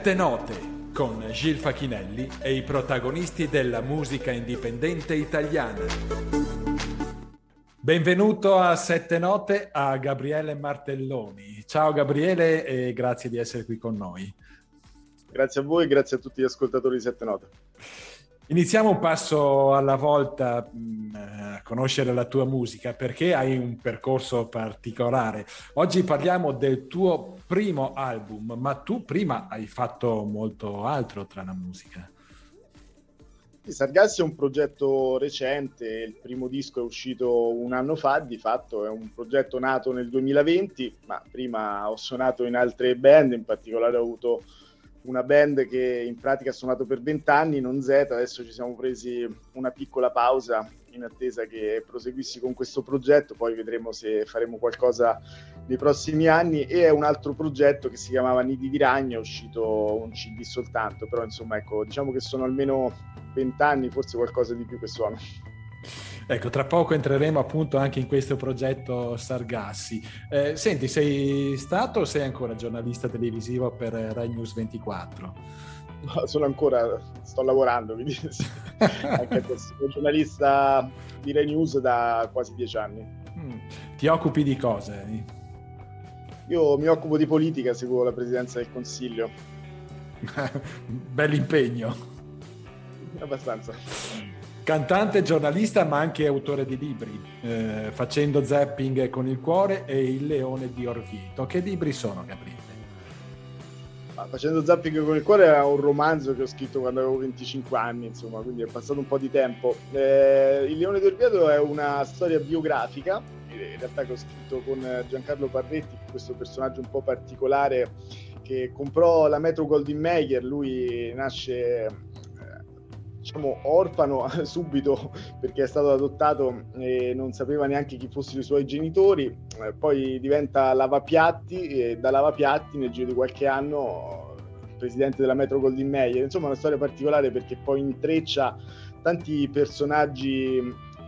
Sette note con Gil Facchinelli e i protagonisti della musica indipendente italiana. Benvenuto a Sette Note a Gabriele Martelloni. Ciao Gabriele e grazie di essere qui con noi. Grazie a voi, grazie a tutti gli ascoltatori di Sette Note. Iniziamo un passo alla volta mh, a conoscere la tua musica perché hai un percorso particolare. Oggi parliamo del tuo primo album, ma tu prima hai fatto molto altro tra la musica. Sargassi è un progetto recente, il primo disco è uscito un anno fa, di fatto è un progetto nato nel 2020, ma prima ho suonato in altre band, in particolare ho avuto una band che in pratica ha suonato per vent'anni, non Z, adesso ci siamo presi una piccola pausa in attesa che proseguissi con questo progetto, poi vedremo se faremo qualcosa nei prossimi anni e è un altro progetto che si chiamava Nidi di Ragno, è uscito un CD soltanto, però insomma ecco, diciamo che sono almeno vent'anni, forse qualcosa di più che suono. Ecco, tra poco entreremo appunto anche in questo progetto Sargassi. Eh, senti, sei stato o sei ancora giornalista televisivo per Rai News 24? No, sono ancora, sto lavorando, quindi anche sono giornalista di Rai News da quasi dieci anni. Mm. Ti occupi di cose? Io mi occupo di politica, seguo la presidenza del Consiglio. Bell'impegno. Abbastanza. Cantante, giornalista, ma anche autore di libri, eh, facendo zapping con il cuore e il leone di Orvieto. Che libri sono, Gabriele? Facendo zapping con il cuore è un romanzo che ho scritto quando avevo 25 anni, insomma, quindi è passato un po' di tempo. Eh, il Leone di Orvieto è una storia biografica, in realtà che ho scritto con Giancarlo Parretti, questo personaggio un po' particolare che comprò la Metro Goldwyn Mayer, lui nasce diciamo, orfano subito perché è stato adottato e non sapeva neanche chi fossero i suoi genitori, eh, poi diventa lavapiatti e da lavapiatti nel giro di qualche anno presidente della Metro Goldwyn Mayer. Insomma, una storia particolare perché poi intreccia tanti personaggi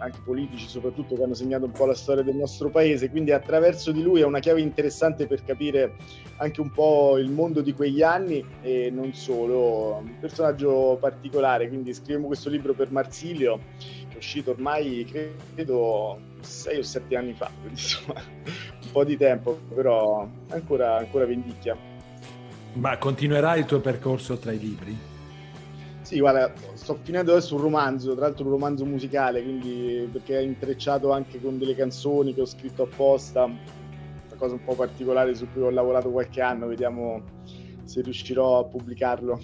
anche politici soprattutto che hanno segnato un po' la storia del nostro paese, quindi attraverso di lui è una chiave interessante per capire anche un po' il mondo di quegli anni e non solo, un personaggio particolare, quindi scriviamo questo libro per Marsilio che è uscito ormai credo sei o sette anni fa, insomma un po' di tempo, però ancora, ancora vendicchia. Ma continuerà il tuo percorso tra i libri? Sì, guarda, sto finendo adesso un romanzo, tra l'altro un romanzo musicale, quindi perché è intrecciato anche con delle canzoni che ho scritto apposta, una cosa un po' particolare su cui ho lavorato qualche anno, vediamo se riuscirò a pubblicarlo.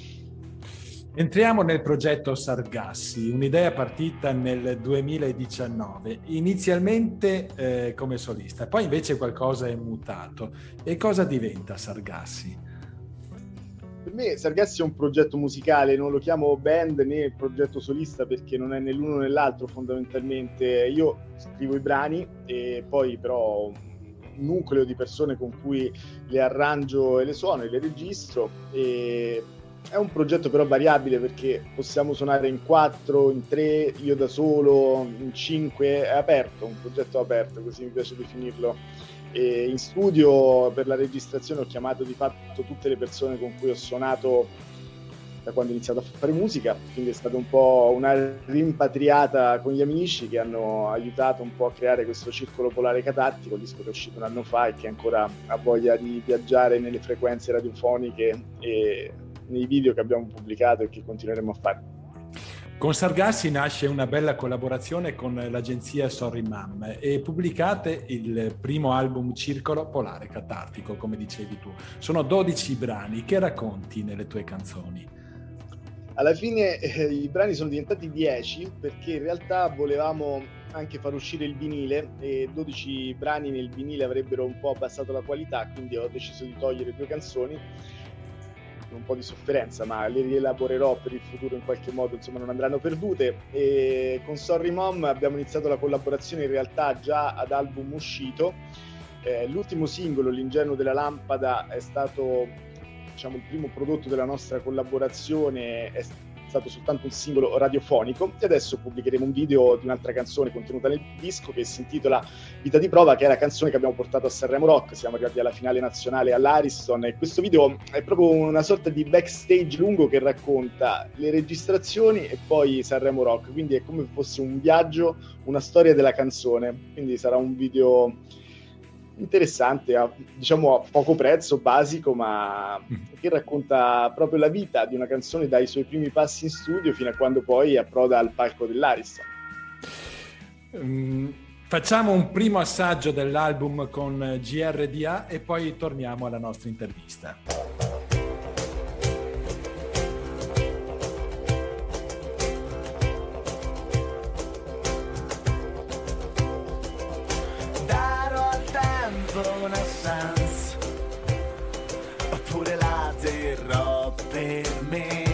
Entriamo nel progetto Sargassi, un'idea partita nel 2019, inizialmente eh, come solista, poi invece qualcosa è mutato. E cosa diventa Sargassi? Per me Sargassi è un progetto musicale, non lo chiamo band né progetto solista perché non è né l'uno né l'altro fondamentalmente. Io scrivo i brani e poi però un nucleo di persone con cui le arrangio e le suono e le registro e è un progetto però variabile perché possiamo suonare in quattro, in tre, io da solo, in cinque, è aperto, un progetto aperto, così mi piace definirlo e in studio per la registrazione ho chiamato di fatto tutte le persone con cui ho suonato da quando ho iniziato a fare musica, quindi è stata un po' una rimpatriata con gli amici che hanno aiutato un po' a creare questo circolo polare catartico, il disco che è uscito un anno fa e che ancora ha voglia di viaggiare nelle frequenze radiofoniche e nei video che abbiamo pubblicato e che continueremo a fare. Con Sargassi nasce una bella collaborazione con l'agenzia Sorry Mom e pubblicate il primo album Circolo Polare Catartico, come dicevi tu. Sono 12 brani che racconti nelle tue canzoni. Alla fine eh, i brani sono diventati 10 perché in realtà volevamo anche far uscire il vinile e 12 brani nel vinile avrebbero un po' abbassato la qualità, quindi ho deciso di togliere due canzoni un po' di sofferenza, ma le rielaborerò per il futuro in qualche modo, insomma non andranno perdute. E con Sorry Mom abbiamo iniziato la collaborazione in realtà già ad album uscito. Eh, l'ultimo singolo, L'ingenuo della lampada, è stato diciamo, il primo prodotto della nostra collaborazione, è stato soltanto un singolo radiofonico. E adesso pubblicheremo un video di un'altra canzone contenuta nel disco che si intitola Vita di prova, che è la canzone che abbiamo portato a Sanremo Rock, siamo arrivati alla finale nazionale all'Ariston e questo video è proprio una sorta di backstage lungo che racconta le registrazioni e poi Sanremo Rock, quindi è come fosse un viaggio, una storia della canzone, quindi sarà un video interessante, a, diciamo a poco prezzo, basico, ma mm. che racconta proprio la vita di una canzone dai suoi primi passi in studio fino a quando poi approda al palco dell'Ariston. Um, facciamo un primo assaggio dell'album con GRDA e poi torniamo alla nostra intervista. Solo quando avrai infierito bene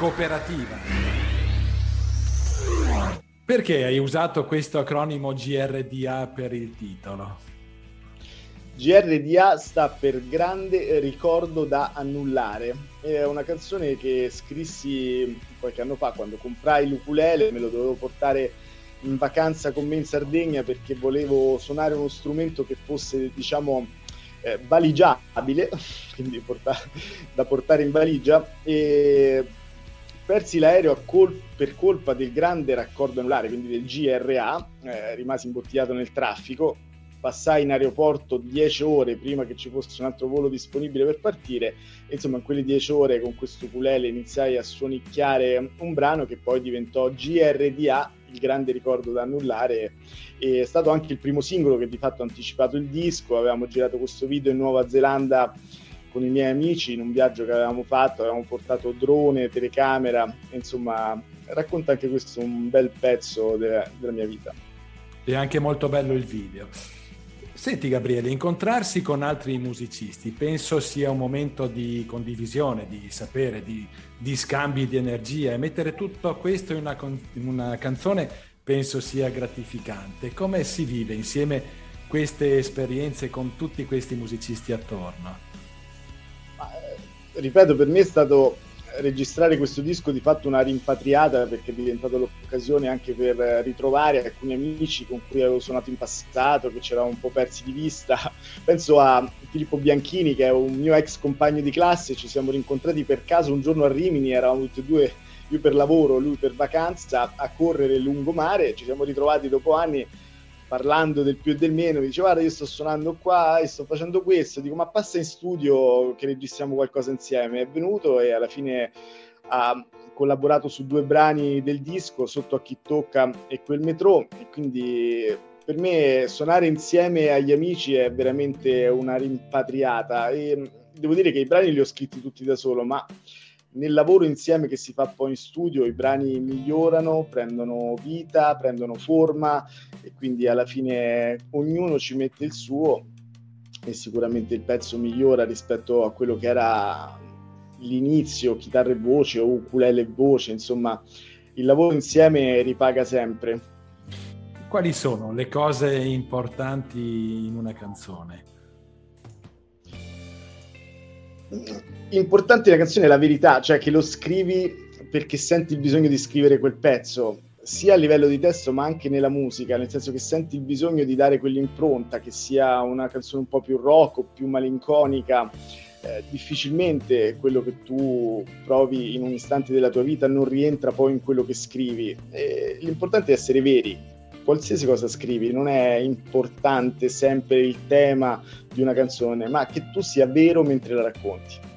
Cooperativa. Perché hai usato questo acronimo GRDA per il titolo? GRDA sta per Grande Ricordo da Annullare. È una canzone che scrissi qualche anno fa quando comprai l'ukulele, me lo dovevo portare in vacanza con me in Sardegna perché volevo suonare uno strumento che fosse, diciamo, eh, valigiabile, quindi porta- da portare in valigia. E persi l'aereo col- per colpa del grande raccordo anulare, quindi del GRA, eh, rimasi imbottigliato nel traffico. Passai in aeroporto 10 ore prima che ci fosse un altro volo disponibile per partire. Insomma, in quelle 10 ore con questo ukulele iniziai a suonicchiare un brano che poi diventò GRDA, il grande ricordo da annullare. E è stato anche il primo singolo che di fatto ha anticipato il disco. Avevamo girato questo video in Nuova Zelanda con i miei amici in un viaggio che avevamo fatto, avevamo portato drone, telecamera, insomma racconta anche questo un bel pezzo de- della mia vita. È anche molto bello il video. Senti Gabriele, incontrarsi con altri musicisti penso sia un momento di condivisione, di sapere, di, di scambi di energia e mettere tutto questo in una, in una canzone penso sia gratificante. Come si vive insieme queste esperienze con tutti questi musicisti attorno? Ripeto, per me è stato registrare questo disco di fatto una rimpatriata perché è diventata l'occasione anche per ritrovare alcuni amici con cui avevo suonato in passato, che ci eravamo un po' persi di vista. Penso a Filippo Bianchini, che è un mio ex compagno di classe, ci siamo rincontrati per caso un giorno a Rimini, eravamo tutti e due, io per lavoro, lui per vacanza, a correre lungomare, ci siamo ritrovati dopo anni parlando del più e del meno, mi dice guarda io sto suonando qua e sto facendo questo, dico ma passa in studio che registriamo qualcosa insieme, è venuto e alla fine ha collaborato su due brani del disco, Sotto a chi tocca e Quel metro e quindi per me suonare insieme agli amici è veramente una rimpatriata. E devo dire che i brani li ho scritti tutti da solo, ma nel lavoro insieme che si fa poi in studio i brani migliorano, prendono vita, prendono forma e quindi alla fine ognuno ci mette il suo e sicuramente il pezzo migliora rispetto a quello che era l'inizio, chitarra e voce o ukulele e voce, insomma il lavoro insieme ripaga sempre. Quali sono le cose importanti in una canzone? Importante la canzone è la verità, cioè che lo scrivi perché senti il bisogno di scrivere quel pezzo. sia a livello di testo ma anche nella musica, nel senso che senti il bisogno di dare quell'impronta, che sia una canzone un po' più rock o più malinconica, eh, difficilmente quello che tu provi in un istante della tua vita non rientra poi in quello che scrivi. E l'importante è essere veri, qualsiasi cosa scrivi, non è importante sempre il tema di una canzone, ma che tu sia vero mentre la racconti.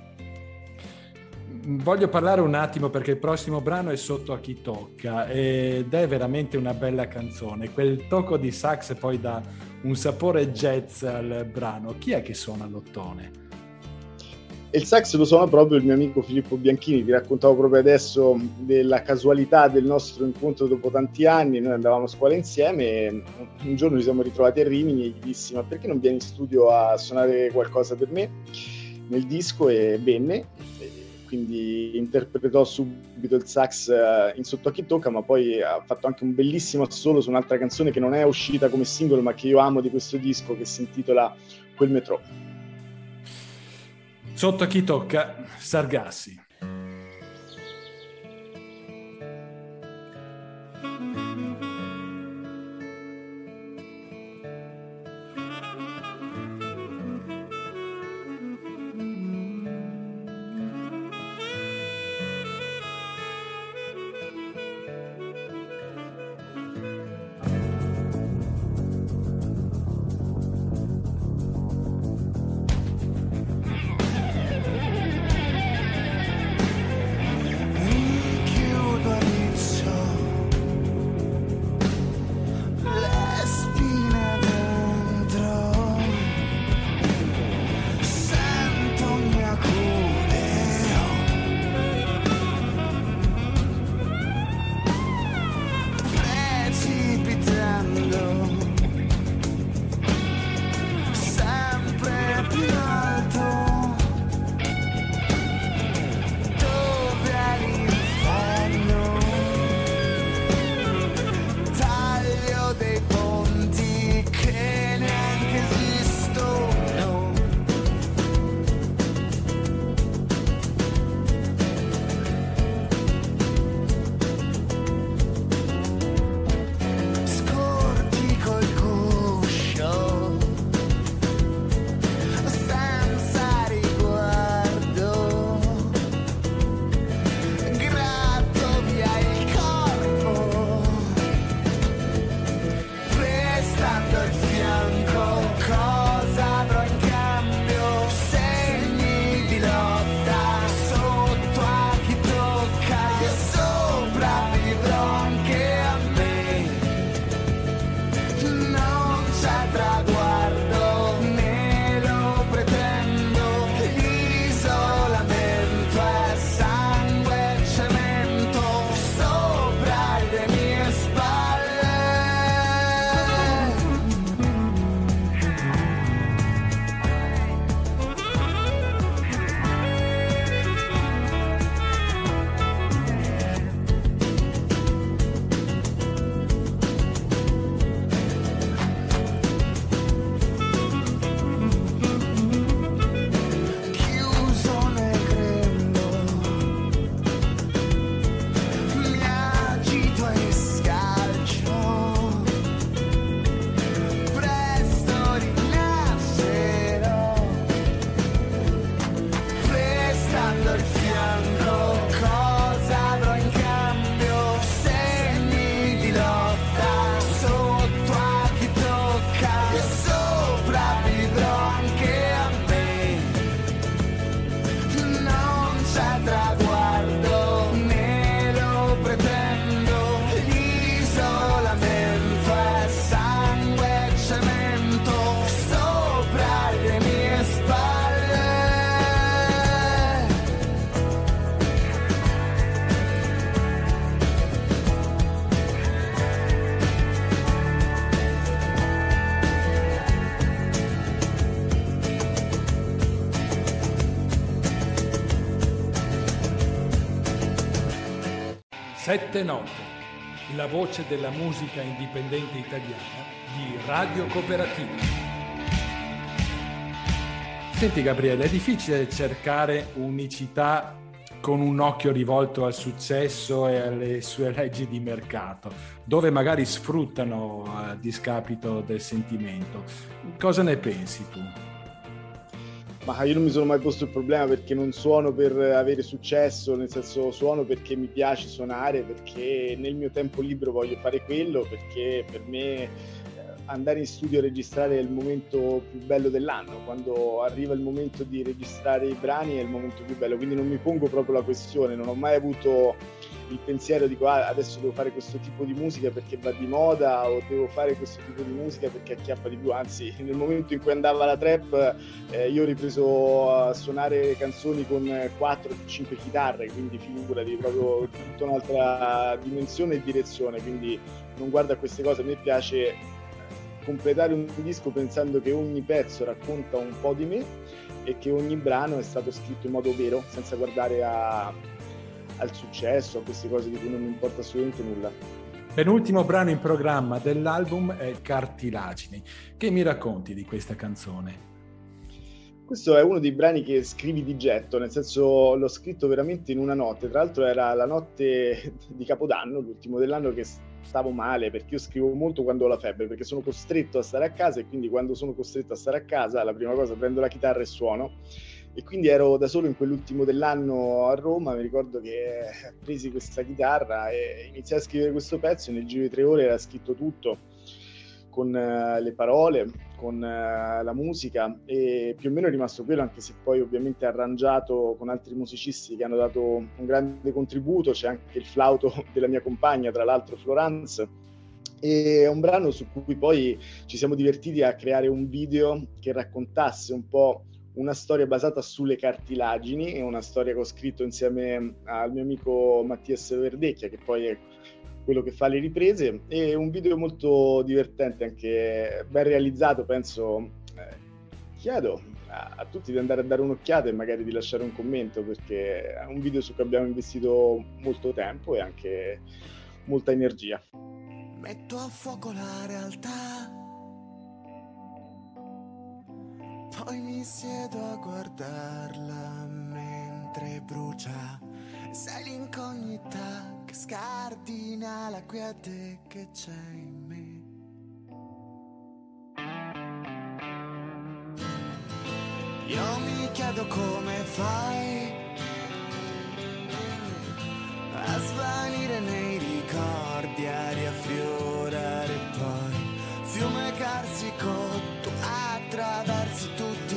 Voglio parlare un attimo perché il prossimo brano è sotto a chi tocca ed è veramente una bella canzone. Quel tocco di sax poi dà un sapore jazz al brano. Chi è che suona l'ottone? E il sax lo suona proprio il mio amico Filippo Bianchini, ti raccontavo proprio adesso della casualità del nostro incontro dopo tanti anni, noi andavamo a scuola insieme e un giorno ci siamo ritrovati a Rimini e gli dissi ma perché non vieni in studio a suonare qualcosa per me nel disco e venne quindi interpretò subito il sax eh, in Sotto a chi tocca, ma poi ha fatto anche un bellissimo assolo su un'altra canzone che non è uscita come singolo, ma che io amo di questo disco, che si intitola Quel metro. Sotto a chi tocca, Sargassi. Note, la voce della musica indipendente italiana di Radio Cooperativa. Senti Gabriele, è difficile cercare unicità con un occhio rivolto al successo e alle sue leggi di mercato, dove magari sfruttano a discapito del sentimento. Cosa ne pensi tu? Ma io non mi sono mai posto il problema perché non suono per avere successo, nel senso suono perché mi piace suonare, perché nel mio tempo libero voglio fare quello, perché per me andare in studio a registrare è il momento più bello dell'anno, quando arriva il momento di registrare i brani è il momento più bello, quindi non mi pongo proprio la questione, non ho mai avuto il pensiero di ah, adesso devo fare questo tipo di musica perché va di moda o devo fare questo tipo di musica perché acchiappa di più, anzi nel momento in cui andava la trap eh, io ho ripreso a suonare canzoni con 4-5 chitarre, quindi figurati proprio tutta un'altra dimensione e direzione, quindi non guardo a queste cose, a me piace completare un disco pensando che ogni pezzo racconta un po' di me e che ogni brano è stato scritto in modo vero, senza guardare a, al successo, a queste cose di cui non mi importa assolutamente nulla. Penultimo brano in programma dell'album è Cartilagini. Che mi racconti di questa canzone? Questo è uno dei brani che scrivi di getto, nel senso l'ho scritto veramente in una notte, tra l'altro era la notte di Capodanno, l'ultimo dell'anno che stavo male perché io scrivo molto quando ho la febbre, perché sono costretto a stare a casa e quindi quando sono costretto a stare a casa la prima cosa prendo la chitarra e suono. E quindi ero da solo in quell'ultimo dell'anno a Roma, mi ricordo che presi questa chitarra e iniziai a scrivere questo pezzo, nel giro di tre ore era scritto tutto con uh, le parole, con uh, la musica e più o meno è rimasto quello, anche se poi ovviamente arrangiato con altri musicisti che hanno dato un grande contributo, c'è anche il flauto della mia compagna, tra l'altro Florence. E è un brano su cui poi ci siamo divertiti a creare un video che raccontasse un po' una storia basata sulle cartilagini, è una storia che ho scritto insieme al mio amico Mattias Verdecchia, che poi è quello che fa le riprese e un video molto divertente, anche ben realizzato, penso. Eh, chiedo a, a, tutti di andare a dare un'occhiata e magari di lasciare un commento perché è un video su cui abbiamo investito molto tempo e anche molta energia. Metto a fuoco la realtà, poi mi siedo a guardarla mentre brucia. Sei l'incognita che scardina la quiete che c'è in me. Io mi chiedo come fai a svanire nei ricordi, a riaffiorare poi fiume carsico, tu attraversi tutti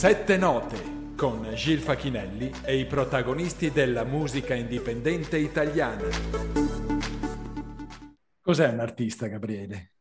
Sette note con Gil Facchinelli e i protagonisti della musica indipendente italiana. Cos'è un artista, Gabriele?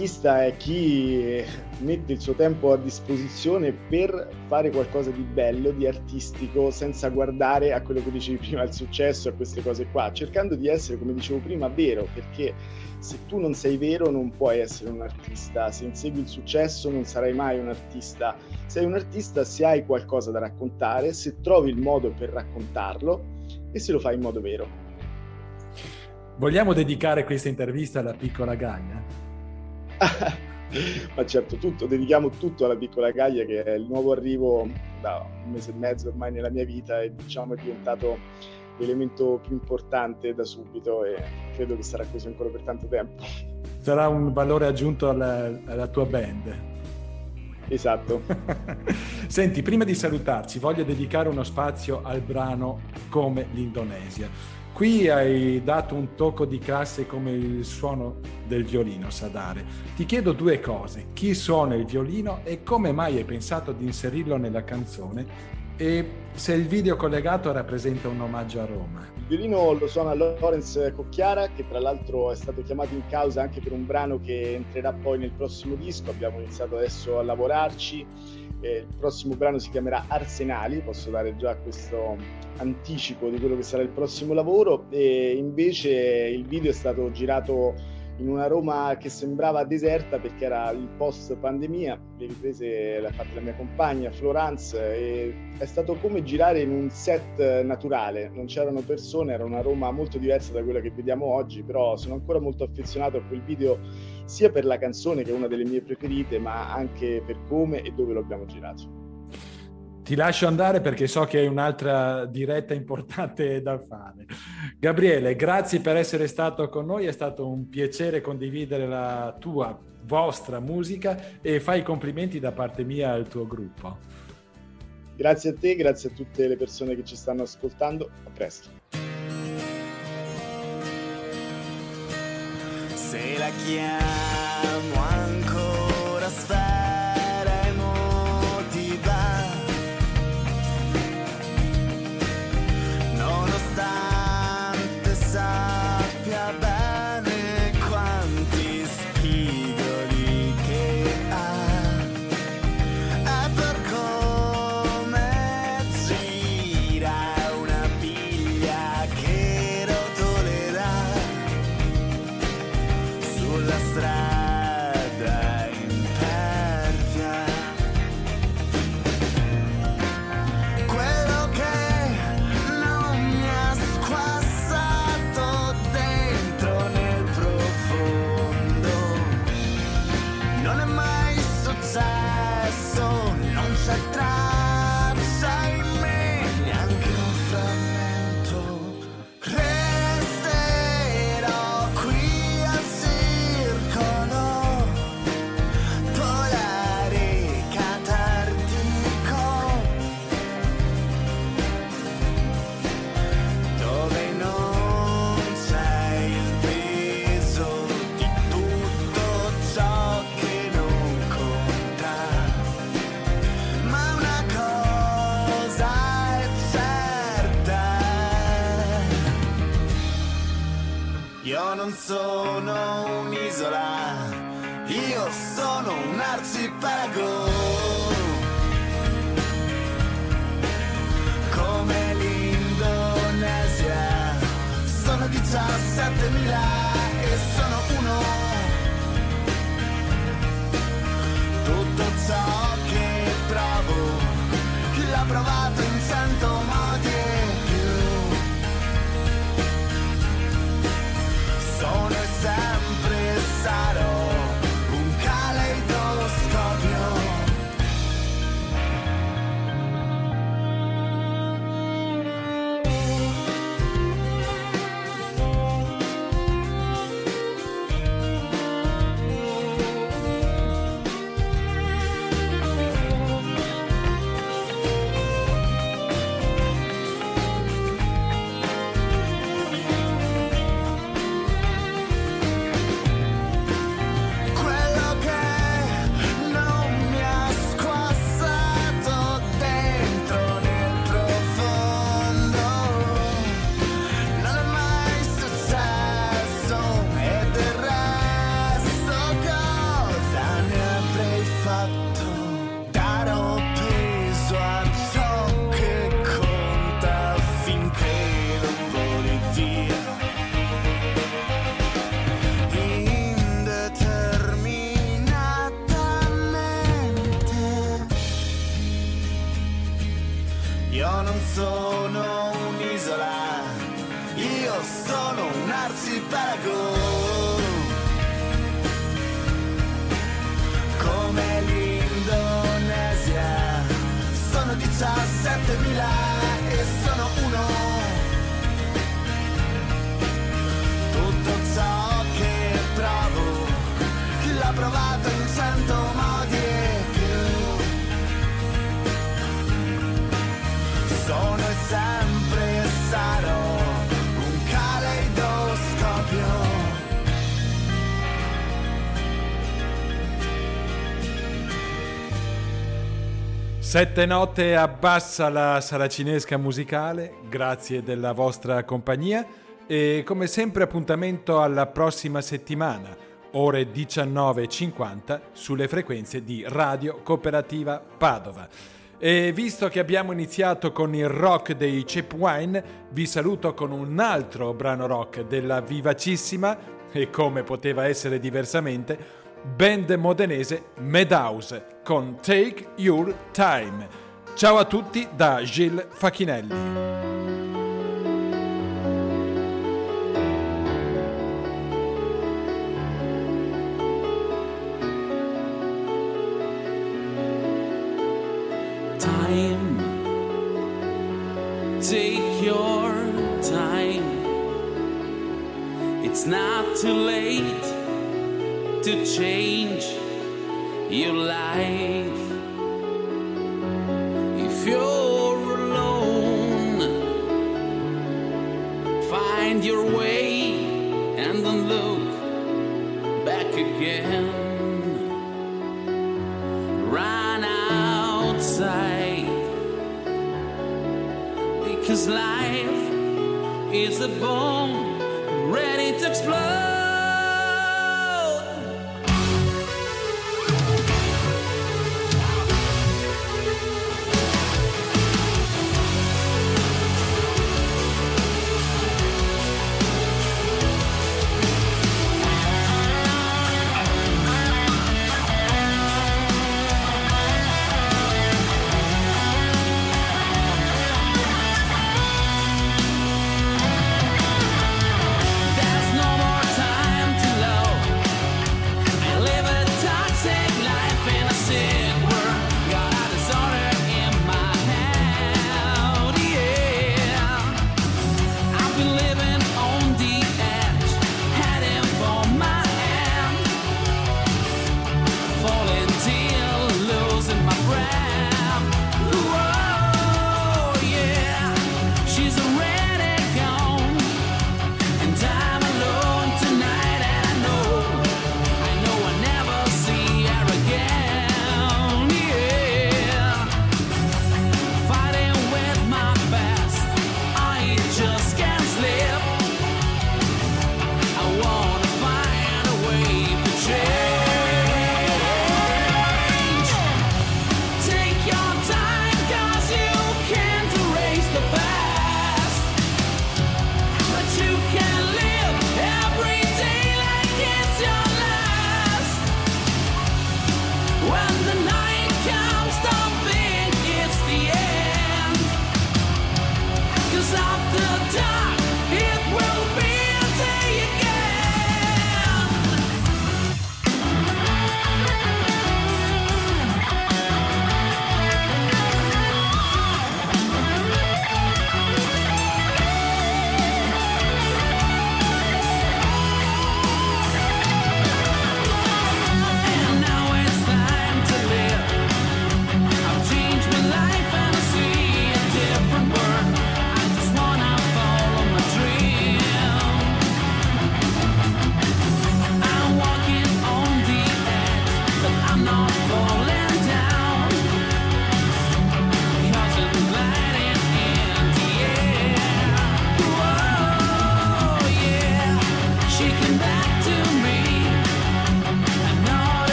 L'artista è chi mette il suo tempo a disposizione per fare qualcosa di bello, di artistico, senza guardare a quello che dicevi prima, al successo, a queste cose qua, cercando di essere, come dicevo prima, vero, perché se tu non sei vero non puoi essere un artista, se insegui il successo non sarai mai un artista, sei un artista se hai qualcosa da raccontare, se trovi il modo per raccontarlo e se lo fai in modo vero. Vogliamo dedicare questa intervista alla piccola Gaia? Ma certo, tutto, dedichiamo tutto alla piccola Gaia che è il nuovo arrivo da un mese e mezzo ormai nella mia vita e diciamo è diventato l'elemento più importante da subito e credo che sarà così ancora per tanto tempo. Sarà un valore aggiunto alla, alla tua band. Esatto. Senti, prima di salutarci voglio dedicare uno spazio al brano Come l'Indonesia Qui hai dato un tocco di classe come il suono del violino sa dare. Ti chiedo due cose. Chi suona il violino e come mai hai pensato di inserirlo nella canzone? E se il video collegato rappresenta un omaggio a Roma. Il violino lo suona Lorenz Cocchiara, che tra l'altro è stato chiamato in causa anche per un brano che entrerà poi nel prossimo disco. Abbiamo iniziato adesso a lavorarci eh, il prossimo brano si chiamerà Arsenali, posso dare già questo anticipo di quello che sarà il prossimo lavoro. E invece il video è stato girato in una Roma che sembrava deserta perché era il post pandemia, le riprese le ha fatte la mia compagna Florence e è stato come girare in un set naturale, non c'erano persone, era una Roma molto diversa da quella che vediamo oggi, però sono ancora molto affezionato a quel video sia per la canzone che è una delle mie preferite, ma anche per come e dove lo abbiamo girato. Ti lascio andare perché so che hai un'altra diretta importante da fare. Gabriele, grazie per essere stato con noi, è stato un piacere condividere la tua, vostra musica e fai complimenti da parte mia al tuo gruppo. Grazie a te, grazie a tutte le persone che ci stanno ascoltando, a presto. Se la chiamo Sono e sempre sarò un caleidoscopio. Sette note abbassa la saracinesca musicale, grazie della vostra compagnia e come sempre appuntamento alla prossima settimana, ore 19.50 sulle frequenze di Radio Cooperativa Padova. E visto che abbiamo iniziato con il rock dei Chip Wine, vi saluto con un altro brano rock della vivacissima, e come poteva essere diversamente, band modenese Madhouse con Take Your Time. Ciao a tutti da Gilles Facchinelli. Time. Take your time. It's not too late to change your life. If you're alone, find your way and don't look back again run outside because life is a bomb ready to explode.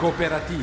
Cooperativa.